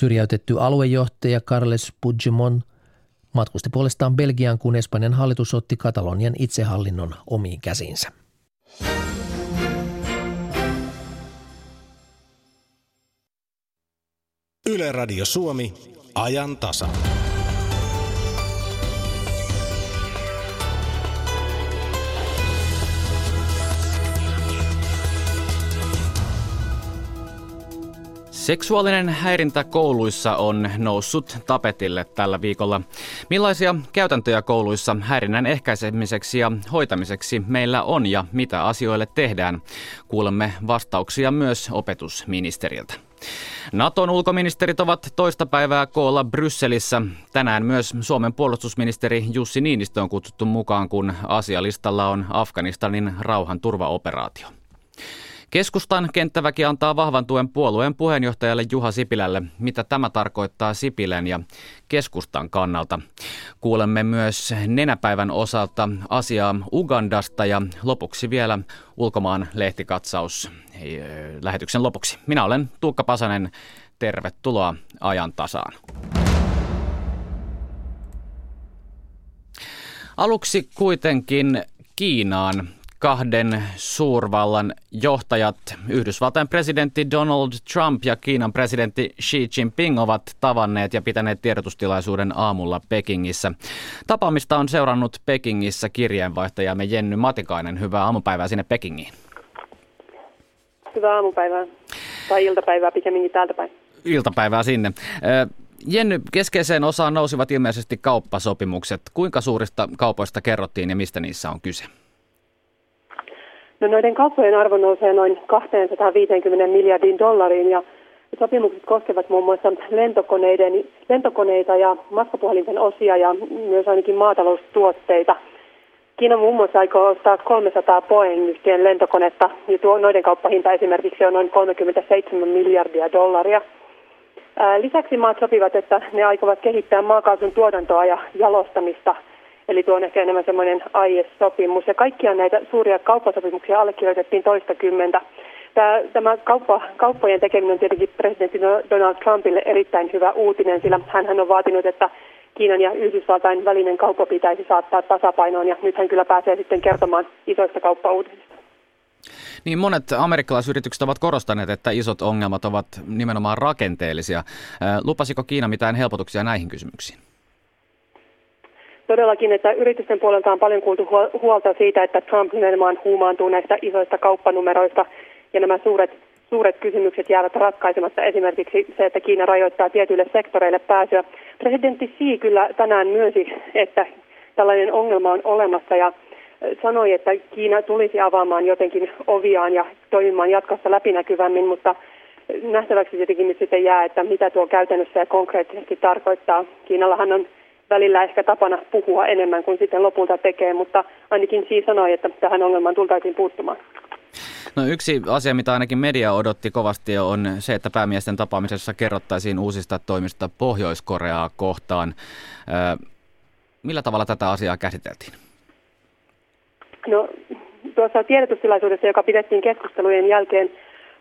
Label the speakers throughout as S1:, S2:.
S1: Syrjäytetty aluejohtaja Carles Puigdemont matkusti puolestaan Belgiaan, kun Espanjan hallitus otti Katalonian itsehallinnon omiin käsinsä.
S2: Yle Radio Suomi, ajan tasa.
S3: Seksuaalinen häirintä kouluissa on noussut tapetille tällä viikolla. Millaisia käytäntöjä kouluissa häirinnän ehkäisemiseksi ja hoitamiseksi meillä on ja mitä asioille tehdään? Kuulemme vastauksia myös opetusministeriltä. Naton ulkoministerit ovat toista päivää koolla Brysselissä. Tänään myös Suomen puolustusministeri Jussi Niinistö on kutsuttu mukaan, kun asialistalla on Afganistanin rauhanturvaoperaatio. Keskustan kenttäväki antaa vahvan tuen puolueen puheenjohtajalle Juha Sipilälle. Mitä tämä tarkoittaa Sipilän ja keskustan kannalta? Kuulemme myös nenäpäivän osalta asiaa Ugandasta ja lopuksi vielä ulkomaan lehtikatsaus lähetyksen lopuksi. Minä olen Tuukka Pasanen. Tervetuloa ajan tasaan. Aluksi kuitenkin Kiinaan kahden suurvallan johtajat, Yhdysvaltain presidentti Donald Trump ja Kiinan presidentti Xi Jinping ovat tavanneet ja pitäneet tiedotustilaisuuden aamulla Pekingissä. Tapaamista on seurannut Pekingissä kirjeenvaihtajamme Jenny Matikainen. Hyvää aamupäivää sinne Pekingiin.
S4: Hyvää aamupäivää. Tai iltapäivää pikemminkin täältä päin.
S3: Iltapäivää sinne. Jenny, keskeiseen osaan nousivat ilmeisesti kauppasopimukset. Kuinka suurista kaupoista kerrottiin ja mistä niissä on kyse?
S4: No noiden kauppojen arvo nousee noin 250 miljardin dollariin ja sopimukset koskevat muun muassa lentokoneiden, lentokoneita ja matkapuhelinten osia ja myös ainakin maataloustuotteita. Kiina muun muassa aikoo ostaa 300 Boeing-yhtiön lentokonetta ja tuo noiden kauppahinta esimerkiksi on noin 37 miljardia dollaria. Lisäksi maat sopivat, että ne aikovat kehittää maakaasun tuotantoa ja jalostamista – Eli tuo on ehkä enemmän semmoinen AIS-sopimus. Ja kaikkia näitä suuria kauppasopimuksia allekirjoitettiin toista kymmentä. Tämä, tämä kauppa, kauppojen tekeminen on tietenkin presidentti Donald Trumpille erittäin hyvä uutinen, sillä hän on vaatinut, että Kiinan ja Yhdysvaltain välinen kauppa pitäisi saattaa tasapainoon, ja nyt hän kyllä pääsee sitten kertomaan isoista kauppauutisista.
S3: Niin monet amerikkalaisyritykset ovat korostaneet, että isot ongelmat ovat nimenomaan rakenteellisia. Lupasiko Kiina mitään helpotuksia näihin kysymyksiin?
S4: Todellakin, että yritysten puolelta on paljon kuultu huolta siitä, että Trump nimenomaan huumaantuu näistä isoista kauppanumeroista ja nämä suuret, suuret kysymykset jäävät ratkaisematta. Esimerkiksi se, että Kiina rajoittaa tietyille sektoreille pääsyä. Presidentti Xi kyllä tänään myönsi, että tällainen ongelma on olemassa ja sanoi, että Kiina tulisi avaamaan jotenkin oviaan ja toimimaan jatkossa läpinäkyvämmin, mutta nähtäväksi tietenkin nyt sitten jää, että mitä tuo käytännössä ja konkreettisesti tarkoittaa. Kiinallahan on välillä ehkä tapana puhua enemmän kuin sitten lopulta tekee, mutta ainakin siinä sanoi, että tähän ongelmaan tultaisiin puuttumaan.
S3: No yksi asia, mitä ainakin media odotti kovasti, on se, että päämiesten tapaamisessa kerrottaisiin uusista toimista Pohjois-Koreaa kohtaan. Millä tavalla tätä asiaa käsiteltiin?
S4: No tuossa tiedotustilaisuudessa, joka pidettiin keskustelujen jälkeen,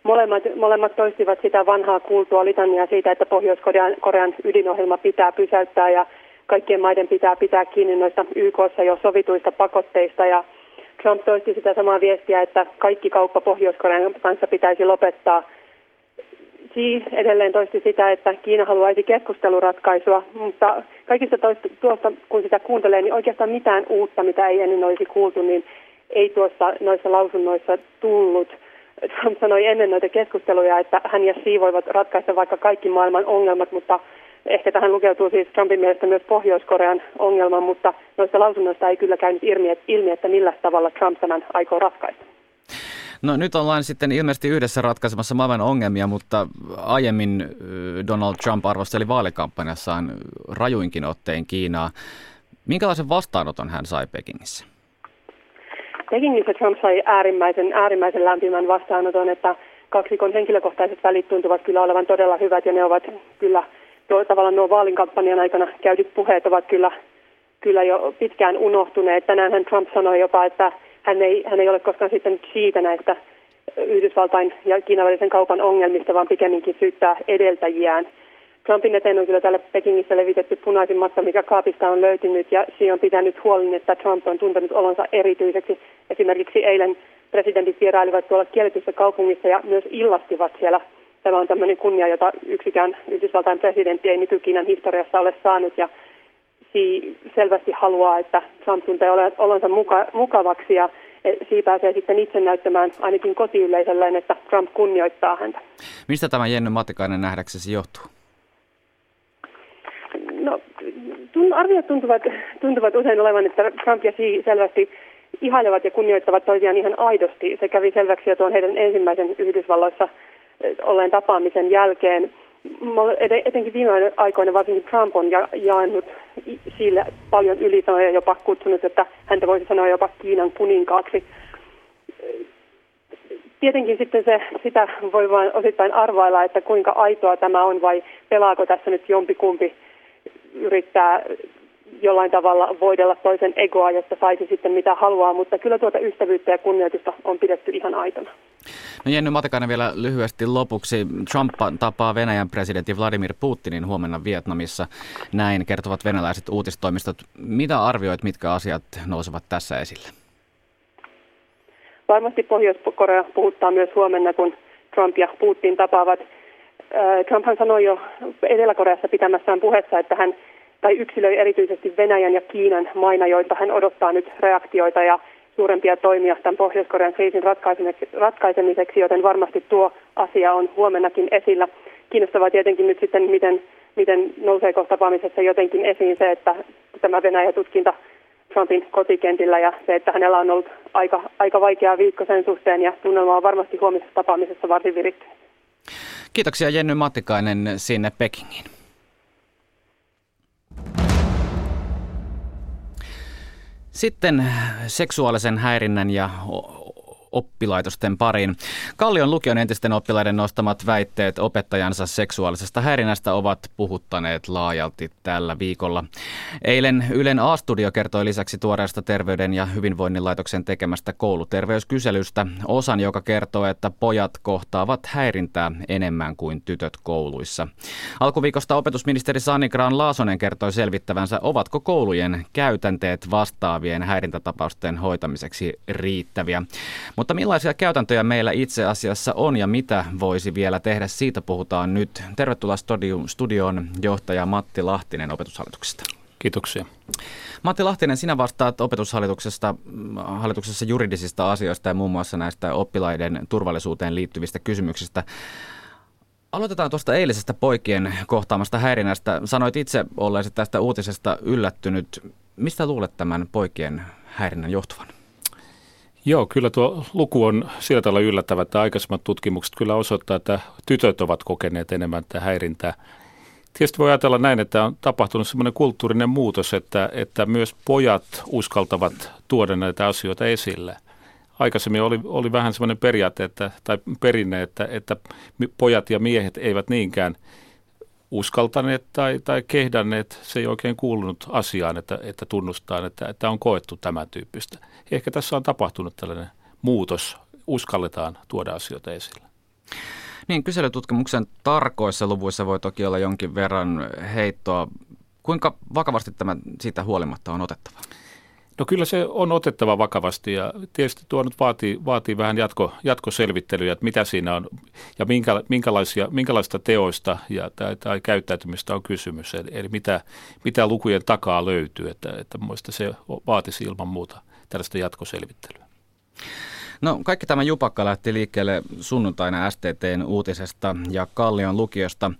S4: molemmat, molemmat toistivat sitä vanhaa kuultua litania siitä, että Pohjois-Korean Korean ydinohjelma pitää pysäyttää ja kaikkien maiden pitää pitää kiinni noista YKssa jo sovituista pakotteista ja Trump toisti sitä samaa viestiä, että kaikki kauppa Pohjois-Korean kanssa pitäisi lopettaa. Xi edelleen toisti sitä, että Kiina haluaisi keskusteluratkaisua, mutta kaikista toista, tuosta, kun sitä kuuntelee, niin oikeastaan mitään uutta, mitä ei ennen olisi kuultu, niin ei tuossa noissa lausunnoissa tullut. Trump sanoi ennen noita keskusteluja, että hän ja Xi voivat ratkaista vaikka kaikki maailman ongelmat, mutta Ehkä tähän lukeutuu siis Trumpin mielestä myös Pohjois-Korean ongelma, mutta noista lausunnoista ei kyllä käynyt ilmi, että millä tavalla Trump tämän aikoo ratkaista.
S3: No nyt ollaan sitten ilmeisesti yhdessä ratkaisemassa maailman ongelmia, mutta aiemmin Donald Trump arvosteli vaalikampanjassaan rajuinkin otteen Kiinaa. Minkälaisen vastaanoton hän sai Pekingissä?
S4: Pekingissä Trump sai äärimmäisen, äärimmäisen lämpimän vastaanoton, että kaksikon henkilökohtaiset välit tuntuvat kyllä olevan todella hyvät ja ne ovat kyllä tuo, tavallaan nuo vaalinkampanjan aikana käydyt puheet ovat kyllä, kyllä jo pitkään unohtuneet. Tänään Trump sanoi jopa, että hän ei, hän ei ole koskaan sitten siitä näistä Yhdysvaltain ja Kiinan välisen kaupan ongelmista, vaan pikemminkin syyttää edeltäjiään. Trumpin eteen on kyllä täällä Pekingissä levitetty punaisin matta, mikä kaapista on löytynyt, ja siinä on pitänyt huolen, että Trump on tuntenut olonsa erityiseksi. Esimerkiksi eilen presidentit vierailivat tuolla kielletyssä kaupungissa ja myös illastivat siellä. Tämä on tämmöinen kunnia, jota yksikään Yhdysvaltain presidentti ei nyky-Kiinan historiassa ole saanut, ja Xi selvästi haluaa, että Trump tuntee olonsa muka, mukavaksi, ja Xi pääsee sitten itse näyttämään ainakin kotiyleisölleen, että Trump kunnioittaa häntä.
S3: Mistä tämä Jenny Matikainen nähdäksesi johtuu?
S4: No, arviot tuntuvat, tuntuvat usein olevan, että Trump ja Xi selvästi ihailevat ja kunnioittavat toisiaan ihan aidosti. Se kävi selväksi jo tuon heidän ensimmäisen Yhdysvalloissa olleen tapaamisen jälkeen. Etenkin viime aikoina varsinkin Trump on ja, jaannut sille paljon ylisanoja, jopa kutsunut, että häntä voisi sanoa jopa Kiinan kuninkaaksi. Tietenkin sitten se, sitä voi vain osittain arvailla, että kuinka aitoa tämä on vai pelaako tässä nyt jompikumpi yrittää jollain tavalla voidella toisen egoa, jotta saisi sitten mitä haluaa, mutta kyllä tuota ystävyyttä ja kunnioitusta on pidetty ihan aitona.
S3: No Jenny Matikainen vielä lyhyesti lopuksi. Trump tapaa Venäjän presidentti Vladimir Putinin huomenna Vietnamissa. Näin kertovat venäläiset uutistoimistot. Mitä arvioit, mitkä asiat nousevat tässä esille?
S4: Varmasti Pohjois-Korea puhuttaa myös huomenna, kun Trump ja Putin tapaavat. Trumphan sanoi jo Etelä-Koreassa pitämässään puheessa, että hän tai yksilöi erityisesti Venäjän ja Kiinan maina, joita hän odottaa nyt reaktioita ja suurempia toimia tämän Pohjois-Korean kriisin ratkaisemiseksi, joten varmasti tuo asia on huomennakin esillä. Kiinnostavaa tietenkin nyt sitten, miten, miten nouseeko tapaamisessa jotenkin esiin se, että tämä Venäjä-tutkinta Trumpin kotikentillä ja se, että hänellä on ollut aika, aika vaikea viikko sen suhteen ja tunnelma on varmasti huomisessa tapaamisessa varsin virittynyt.
S3: Kiitoksia Jenny Matikainen sinne Pekingiin. Sitten seksuaalisen häirinnän ja oppilaitosten pariin. Kallion lukion entisten oppilaiden nostamat väitteet opettajansa seksuaalisesta häirinnästä ovat puhuttaneet laajalti tällä viikolla. Eilen Ylen A-studio kertoi lisäksi tuoreesta Terveyden ja hyvinvoinnin laitoksen tekemästä kouluterveyskyselystä osan, joka kertoo, että pojat kohtaavat häirintää enemmän kuin tytöt kouluissa. Alkuviikosta opetusministeri Sani Graan Laasonen kertoi selvittävänsä, ovatko koulujen käytänteet vastaavien häirintätapausten hoitamiseksi riittäviä. Mutta millaisia käytäntöjä meillä itse asiassa on ja mitä voisi vielä tehdä, siitä puhutaan nyt. Tervetuloa studioon johtaja Matti Lahtinen opetushallituksesta.
S5: Kiitoksia.
S3: Matti Lahtinen, sinä vastaat opetushallituksesta hallituksessa juridisista asioista ja muun muassa näistä oppilaiden turvallisuuteen liittyvistä kysymyksistä. Aloitetaan tuosta eilisestä poikien kohtaamasta häirinnästä. Sanoit itse olleesi tästä uutisesta yllättynyt. Mistä luulet tämän poikien häirinnän johtuvan?
S5: Joo, kyllä tuo luku on sillä tavalla yllättävä, että aikaisemmat tutkimukset kyllä osoittaa, että tytöt ovat kokeneet enemmän tätä häirintää. Tietysti voi ajatella näin, että on tapahtunut semmoinen kulttuurinen muutos, että, että myös pojat uskaltavat tuoda näitä asioita esille. Aikaisemmin oli, oli vähän semmoinen periaate että, tai perinne, että, että pojat ja miehet eivät niinkään uskaltaneet tai, tai kehdanneet, se ei oikein kuulunut asiaan, että, että tunnustaa, että, että on koettu tämän tyyppistä ehkä tässä on tapahtunut tällainen muutos, uskalletaan tuoda asioita esille.
S3: Niin, kyselytutkimuksen tarkoissa luvuissa voi toki olla jonkin verran heittoa. Kuinka vakavasti tämä siitä huolimatta on otettava?
S5: No kyllä se on otettava vakavasti ja tietysti tuo nyt vaatii, vaatii vähän jatko, jatkoselvittelyä, että mitä siinä on ja minkä, minkälaisia, minkälaista teoista ja, tai, tai käyttäytymistä on kysymys. Eli, eli mitä, mitä lukujen takaa löytyy, että, että se vaatisi ilman muuta – tällaista jatkoselvittelyä.
S3: No kaikki tämä jupakka lähti liikkeelle sunnuntaina STTn uutisesta ja Kallion lukiosta.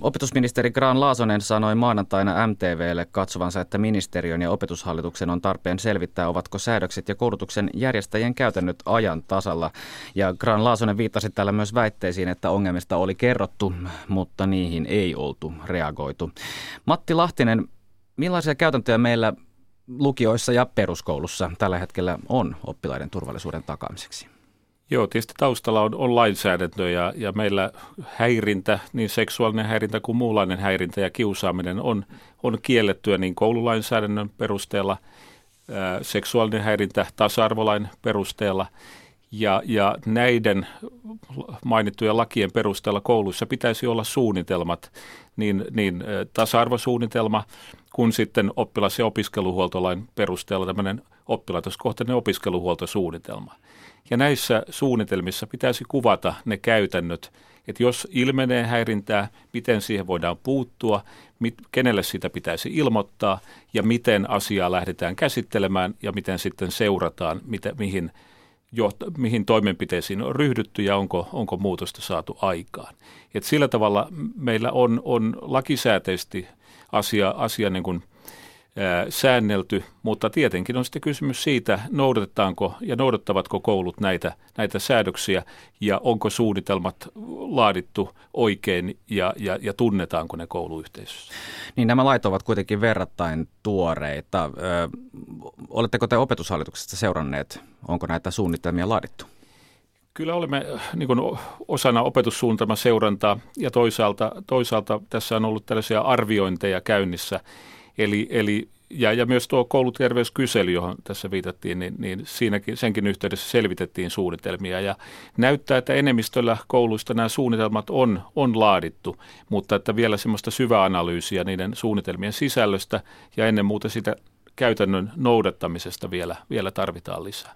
S3: Opetusministeri Graan Laasonen sanoi maanantaina MTVlle katsovansa, että ministeriön ja opetushallituksen on tarpeen selvittää, ovatko säädökset ja koulutuksen järjestäjien käytännöt ajan tasalla. Ja Graan Laasonen viittasi täällä myös väitteisiin, että ongelmista oli kerrottu, mutta niihin ei oltu reagoitu. Matti Lahtinen, millaisia käytäntöjä meillä lukioissa ja peruskoulussa tällä hetkellä on oppilaiden turvallisuuden takaamiseksi?
S5: Joo, tietysti taustalla on, on lainsäädäntö ja, ja meillä häirintä, niin seksuaalinen häirintä kuin muunlainen häirintä ja kiusaaminen on, on kiellettyä niin koululainsäädännön perusteella, ää, seksuaalinen häirintä tasa-arvolain perusteella Ja, ja näiden mainittujen lakien perusteella kouluissa pitäisi olla suunnitelmat, niin, niin tasa-arvosuunnitelma kuin sitten oppilas- ja opiskeluhuoltolain perusteella tämmöinen oppilaitoskohtainen opiskeluhuoltosuunnitelma. Ja näissä suunnitelmissa pitäisi kuvata ne käytännöt, että jos ilmenee häirintää, miten siihen voidaan puuttua, mit, kenelle sitä pitäisi ilmoittaa ja miten asiaa lähdetään käsittelemään ja miten sitten seurataan, mitä, mihin, johta, mihin toimenpiteisiin on ryhdytty ja onko, onko muutosta saatu aikaan. Et sillä tavalla meillä on, on lakisääteisesti asia, asia niin kuin – säännelty, mutta tietenkin on sitten kysymys siitä, noudatetaanko ja noudattavatko koulut näitä, näitä säädöksiä ja onko suunnitelmat laadittu oikein ja, ja, ja tunnetaanko ne kouluyhteisössä.
S3: Niin nämä lait ovat kuitenkin verrattain tuoreita. Ö, oletteko te opetushallituksesta seuranneet, onko näitä suunnitelmia laadittu?
S5: Kyllä olemme niin kuin osana opetussuunnitelman seurantaa ja toisaalta, toisaalta tässä on ollut tällaisia arviointeja käynnissä – Eli, eli ja, ja myös tuo kouluterveyskysely, johon tässä viitattiin, niin, niin siinäkin, senkin yhteydessä selvitettiin suunnitelmia. Ja näyttää, että enemmistöllä kouluista nämä suunnitelmat on, on laadittu, mutta että vielä semmoista syväanalyysiä niiden suunnitelmien sisällöstä ja ennen muuta sitä käytännön noudattamisesta vielä, vielä tarvitaan lisää.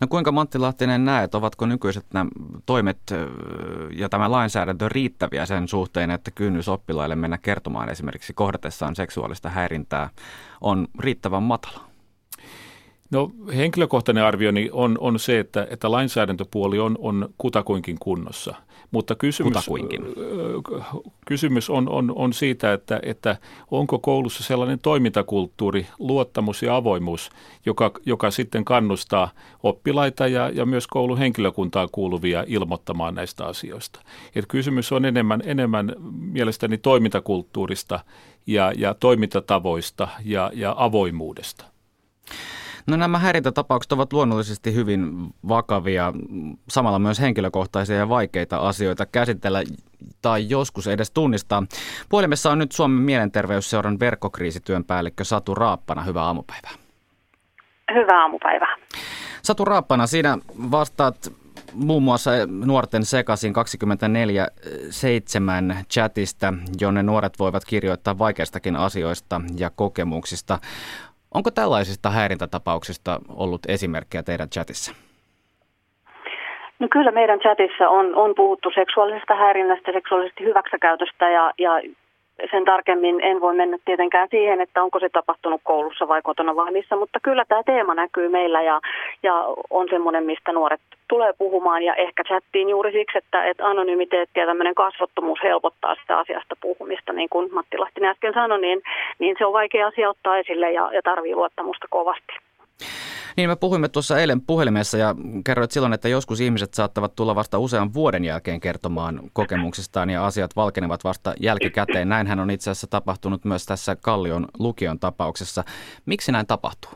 S3: No kuinka Matti Lahtinen näet, ovatko nykyiset nämä toimet ja tämä lainsäädäntö riittäviä sen suhteen, että kynnys oppilaille mennä kertomaan esimerkiksi kohdatessaan seksuaalista häirintää on riittävän matala?
S5: No henkilökohtainen arvioni on, on se, että, että lainsäädäntöpuoli on, on kutakuinkin kunnossa. Mutta kysymys,
S3: kutakuinkin.
S5: kysymys on, on, on siitä, että, että onko koulussa sellainen toimintakulttuuri, luottamus ja avoimuus, joka, joka sitten kannustaa oppilaita ja, ja myös koulun henkilökuntaan kuuluvia ilmoittamaan näistä asioista. Et kysymys on enemmän, enemmän mielestäni toimintakulttuurista ja, ja toimintatavoista ja, ja avoimuudesta.
S3: No nämä häirintätapaukset ovat luonnollisesti hyvin vakavia, samalla myös henkilökohtaisia ja vaikeita asioita käsitellä tai joskus edes tunnistaa. Puhelimessa on nyt Suomen mielenterveysseuran verkkokriisityön päällikkö Satu Raappana. Hyvää aamupäivää.
S6: Hyvää aamupäivää.
S3: Satu Raappana, siinä vastaat muun muassa nuorten sekasin 24-7 chatista, jonne nuoret voivat kirjoittaa vaikeistakin asioista ja kokemuksista. Onko tällaisista häirintätapauksista ollut esimerkkejä teidän chatissa?
S6: No kyllä meidän chatissa on, on puhuttu seksuaalisesta häirinnästä, seksuaalisesta hyväksikäytöstä ja, ja sen tarkemmin en voi mennä tietenkään siihen, että onko se tapahtunut koulussa vai kotona vai missä, mutta kyllä tämä teema näkyy meillä ja, ja on semmoinen, mistä nuoret tulee puhumaan ja ehkä chattiin juuri siksi, että, että anonymiteetti ja tämmöinen kasvottomuus helpottaa sitä asiasta puhumista, niin kuin Matti Lahtinen äsken sanoi, niin, niin se on vaikea asia ottaa esille ja, ja tarvii luottamusta kovasti.
S3: Niin me puhuimme tuossa eilen puhelimessa ja kerroit silloin, että joskus ihmiset saattavat tulla vasta usean vuoden jälkeen kertomaan kokemuksistaan ja asiat valkenevat vasta jälkikäteen. Näinhän on itse asiassa tapahtunut myös tässä Kallion lukion tapauksessa. Miksi näin tapahtuu?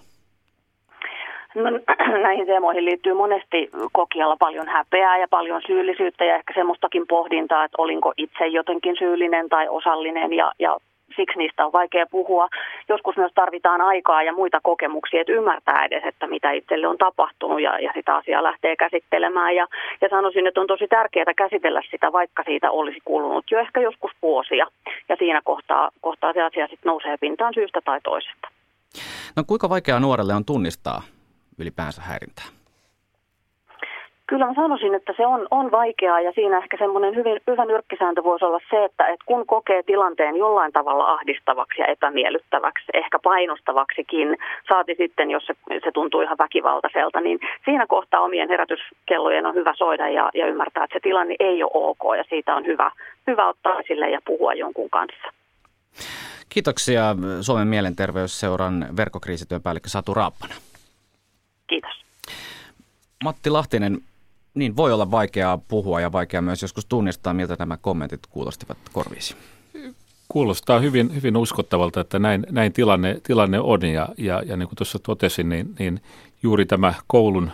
S6: No, näihin teemoihin liittyy monesti kokialla paljon häpeää ja paljon syyllisyyttä ja ehkä semmoistakin pohdintaa, että olinko itse jotenkin syyllinen tai osallinen ja, ja siksi niistä on vaikea puhua. Joskus myös tarvitaan aikaa ja muita kokemuksia, että ymmärtää edes, että mitä itselle on tapahtunut ja, ja sitä asiaa lähtee käsittelemään. Ja, ja sanoisin, että on tosi tärkeää käsitellä sitä, vaikka siitä olisi kulunut jo ehkä joskus vuosia. Ja siinä kohtaa, kohtaa se asia sitten nousee pintaan syystä tai toisesta.
S3: No kuinka vaikeaa nuorelle on tunnistaa ylipäänsä häirintää?
S6: Kyllä mä sanoisin, että se on, on vaikeaa ja siinä ehkä semmoinen hyvin, hyvä nyrkkisääntö voisi olla se, että, että kun kokee tilanteen jollain tavalla ahdistavaksi ja epämiellyttäväksi, ehkä painostavaksikin, saati sitten, jos se, se tuntuu ihan väkivaltaiselta, niin siinä kohtaa omien herätyskellojen on hyvä soida ja, ja ymmärtää, että se tilanne ei ole ok ja siitä on hyvä, hyvä ottaa sille ja puhua jonkun kanssa.
S3: Kiitoksia Suomen mielenterveysseuran verkkokriisityöpäällikkö Satu Raappana.
S6: Kiitos.
S3: Matti Lahtinen, niin voi olla vaikeaa puhua ja vaikeaa myös joskus tunnistaa, miltä nämä kommentit kuulostivat korviisi.
S5: Kuulostaa hyvin, hyvin uskottavalta, että näin, näin tilanne, tilanne on ja, ja, ja niin kuin tuossa totesin, niin, niin juuri tämä koulun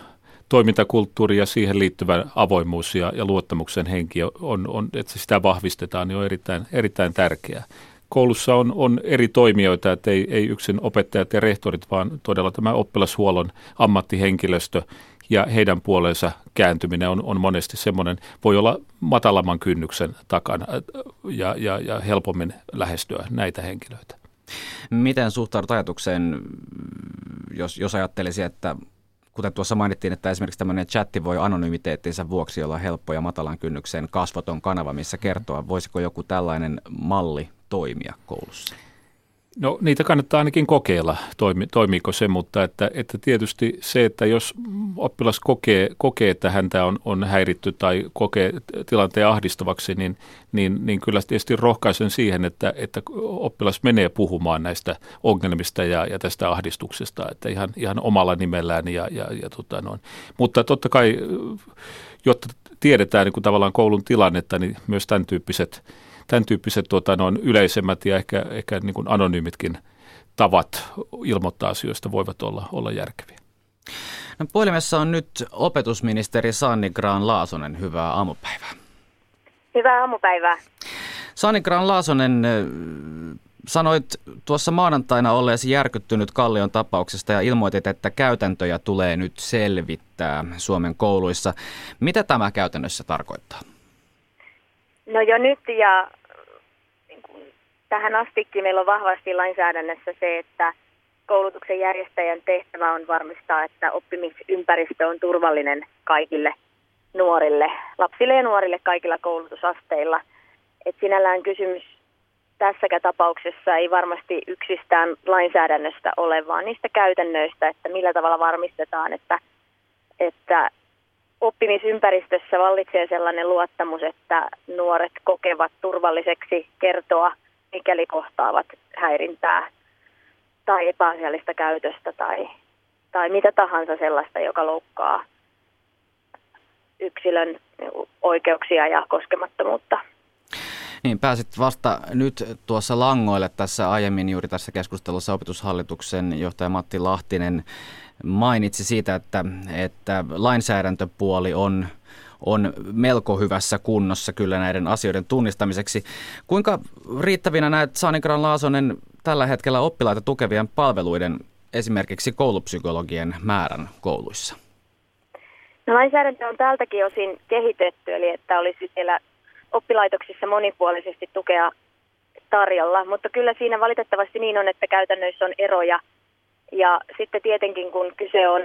S5: toimintakulttuuri ja siihen liittyvä avoimuus ja, ja luottamuksen henki on, on, että sitä vahvistetaan, niin on erittäin, erittäin tärkeää. Koulussa on, on eri toimijoita, että ei, ei yksin opettajat ja rehtorit, vaan todella tämä oppilashuollon ammattihenkilöstö ja heidän puoleensa kääntyminen on, on monesti semmoinen, voi olla matalamman kynnyksen takana ja, ja, ja helpommin lähestyä näitä henkilöitä.
S3: Miten suhtaudut ajatukseen, jos, jos ajattelisi, että kuten tuossa mainittiin, että esimerkiksi tämmöinen chatti voi anonymiteettinsä vuoksi olla helppo ja matalan kynnyksen kasvoton kanava, missä kertoa, voisiko joku tällainen malli toimia koulussa?
S5: No niitä kannattaa ainakin kokeilla, toimi, toimiiko se, mutta että, että tietysti se, että jos oppilas kokee, kokee että häntä on, on häiritty tai kokee tilanteen ahdistavaksi, niin, niin, niin kyllä tietysti rohkaisen siihen, että, että oppilas menee puhumaan näistä ongelmista ja, ja tästä ahdistuksesta, että ihan, ihan omalla nimellään. Ja, ja, ja tota noin. Mutta totta kai, jotta tiedetään niin kuin tavallaan koulun tilannetta, niin myös tämän tyyppiset tämän tyyppiset tuota, noin yleisemmät ja ehkä, ehkä niin kuin anonyymitkin tavat ilmoittaa asioista voivat olla, olla järkeviä.
S3: No, puhelimessa on nyt opetusministeri Sanni Graan Laasonen. Hyvää aamupäivää.
S7: Hyvää aamupäivää.
S3: Sanni Graan Laasonen, sanoit tuossa maanantaina olleesi järkyttynyt Kallion tapauksesta ja ilmoitit, että käytäntöjä tulee nyt selvittää Suomen kouluissa. Mitä tämä käytännössä tarkoittaa?
S7: No jo nyt ja tähän astikin meillä on vahvasti lainsäädännössä se, että koulutuksen järjestäjän tehtävä on varmistaa, että oppimisympäristö on turvallinen kaikille nuorille, lapsille ja nuorille kaikilla koulutusasteilla. Et sinällään kysymys tässäkään tapauksessa ei varmasti yksistään lainsäädännöstä ole, vaan niistä käytännöistä, että millä tavalla varmistetaan, että, että oppimisympäristössä vallitsee sellainen luottamus, että nuoret kokevat turvalliseksi kertoa, mikäli kohtaavat häirintää tai epäasiallista käytöstä tai, tai mitä tahansa sellaista, joka loukkaa yksilön oikeuksia ja koskemattomuutta.
S3: Niin, pääsit vasta nyt tuossa langoille tässä aiemmin juuri tässä keskustelussa opetushallituksen johtaja Matti Lahtinen mainitsi siitä, että, että lainsäädäntöpuoli on, on melko hyvässä kunnossa kyllä näiden asioiden tunnistamiseksi. Kuinka riittävinä näet Sanikran Laasonen tällä hetkellä oppilaita tukevien palveluiden esimerkiksi koulupsykologien määrän kouluissa?
S7: No, lainsäädäntö on tältäkin osin kehitetty, eli että olisi siellä oppilaitoksissa monipuolisesti tukea tarjolla, mutta kyllä siinä valitettavasti niin on, että käytännöissä on eroja – ja sitten tietenkin kun kyse on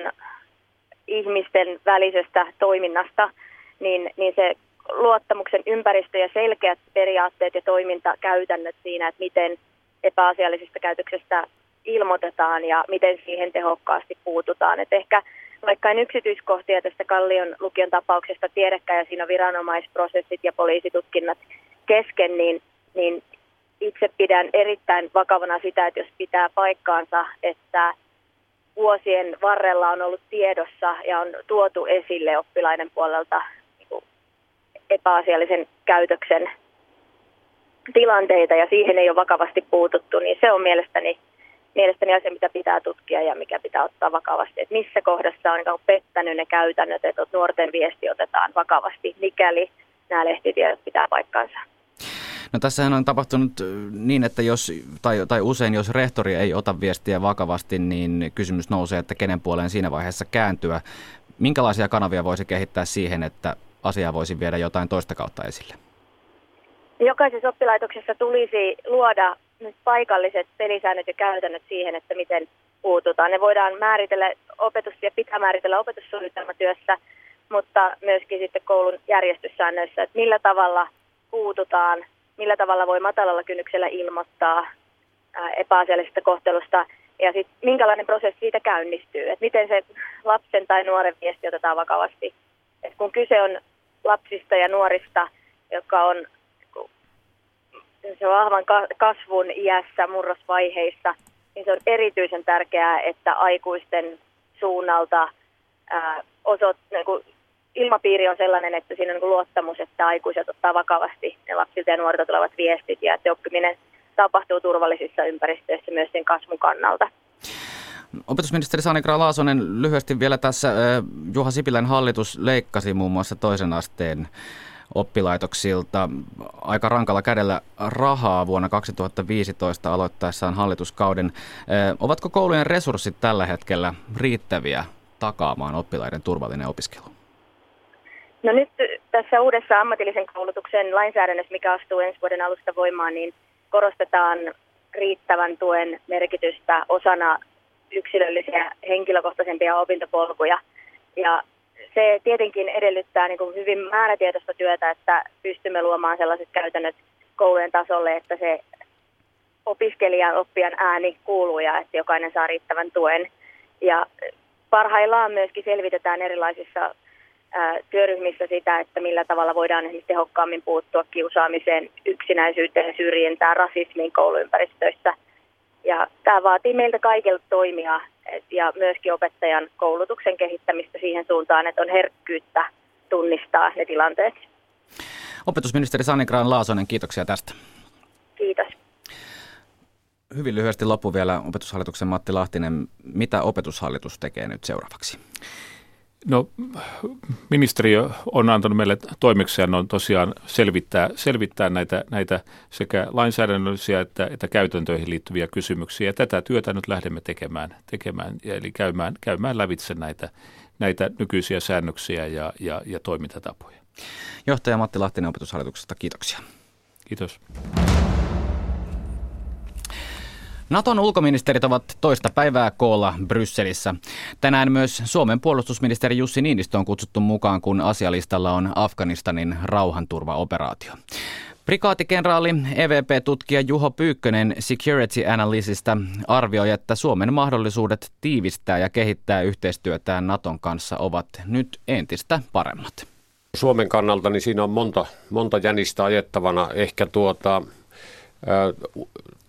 S7: ihmisten välisestä toiminnasta, niin, niin se luottamuksen ympäristö ja selkeät periaatteet ja toimintakäytännöt siinä, että miten epäasiallisesta käytöksestä ilmoitetaan ja miten siihen tehokkaasti puututaan. Et ehkä vaikka en yksityiskohtia tästä Kallion lukion tapauksesta tiedäkään ja siinä on viranomaisprosessit ja poliisitutkinnat kesken, niin, niin itse pidän erittäin vakavana sitä, että jos pitää paikkaansa, että vuosien varrella on ollut tiedossa ja on tuotu esille oppilaiden puolelta epäasiallisen käytöksen tilanteita ja siihen ei ole vakavasti puututtu, niin se on mielestäni, mielestäni asia, mitä pitää tutkia ja mikä pitää ottaa vakavasti. Että missä kohdassa on niin pettänyt ne käytännöt, että nuorten viesti otetaan vakavasti, mikäli nämä lehtitiedot pitää paikkaansa.
S3: No tässähän on tapahtunut niin, että jos, tai, tai usein jos rehtori ei ota viestiä vakavasti, niin kysymys nousee, että kenen puoleen siinä vaiheessa kääntyä. Minkälaisia kanavia voisi kehittää siihen, että asiaa voisi viedä jotain toista kautta esille?
S7: Jokaisessa oppilaitoksessa tulisi luoda paikalliset pelisäännöt ja käytännöt siihen, että miten puututaan. Ne voidaan määritellä opetus- ja pitää määritellä opetussuunnitelmatyössä, mutta myöskin sitten koulun järjestyssäännöissä, että millä tavalla puututaan millä tavalla voi matalalla kynnyksellä ilmoittaa epäasiallisesta kohtelusta ja sitten minkälainen prosessi siitä käynnistyy, että miten se lapsen tai nuoren viesti otetaan vakavasti. Et kun kyse on lapsista ja nuorista, jotka on se vahvan kasvun iässä, murrosvaiheissa, niin se on erityisen tärkeää, että aikuisten suunnalta ää, osoit, niin kuin ilmapiiri on sellainen, että siinä on niin luottamus, että aikuiset ottaa vakavasti ne lapsilta ja nuorilta tulevat viestit ja että oppiminen tapahtuu turvallisissa ympäristöissä myös sen kasvun kannalta.
S3: Opetusministeri Sani Laasonen, lyhyesti vielä tässä. Juha Sipilän hallitus leikkasi muun muassa toisen asteen oppilaitoksilta aika rankalla kädellä rahaa vuonna 2015 aloittaessaan hallituskauden. Ovatko koulujen resurssit tällä hetkellä riittäviä takaamaan oppilaiden turvallinen opiskelu?
S7: No nyt tässä uudessa ammatillisen koulutuksen lainsäädännössä, mikä astuu ensi vuoden alusta voimaan, niin korostetaan riittävän tuen merkitystä osana yksilöllisiä henkilökohtaisempia opintopolkuja. Ja se tietenkin edellyttää niin kuin hyvin määrätietoista työtä, että pystymme luomaan sellaiset käytännöt koulujen tasolle, että se opiskelijan oppijan ääni kuuluu ja että jokainen saa riittävän tuen. Ja parhaillaan myöskin selvitetään erilaisissa työryhmissä sitä, että millä tavalla voidaan esimerkiksi tehokkaammin puuttua kiusaamiseen, yksinäisyyteen, syrjintään, rasismiin kouluympäristöissä. Ja tämä vaatii meiltä kaikilta toimia ja myöskin opettajan koulutuksen kehittämistä siihen suuntaan, että on herkkyyttä tunnistaa ne tilanteet.
S3: Opetusministeri Sanni Graan Laasonen, kiitoksia tästä.
S7: Kiitos.
S3: Hyvin lyhyesti loppu vielä opetushallituksen Matti Lahtinen. Mitä opetushallitus tekee nyt seuraavaksi?
S5: No ministeriö on antanut meille toimeksiannon tosiaan selvittää, selvittää näitä, näitä sekä lainsäädännöllisiä että, että käytäntöihin liittyviä kysymyksiä. Ja tätä työtä nyt lähdemme tekemään, tekemään eli käymään, käymään lävitse näitä, näitä nykyisiä säännöksiä ja, ja, ja toimintatapoja.
S3: Johtaja Matti Lahtinen opetushallituksesta, kiitoksia.
S5: Kiitos.
S3: Naton ulkoministerit ovat toista päivää koolla Brysselissä. Tänään myös Suomen puolustusministeri Jussi Niinistö on kutsuttu mukaan, kun asialistalla on Afganistanin rauhanturvaoperaatio. Prikaatikenraali EVP-tutkija Juho Pyykkönen Security Analysista arvioi, että Suomen mahdollisuudet tiivistää ja kehittää yhteistyötään Naton kanssa ovat nyt entistä paremmat.
S8: Suomen kannalta niin siinä on monta, monta jänistä ajettavana. Ehkä tuota,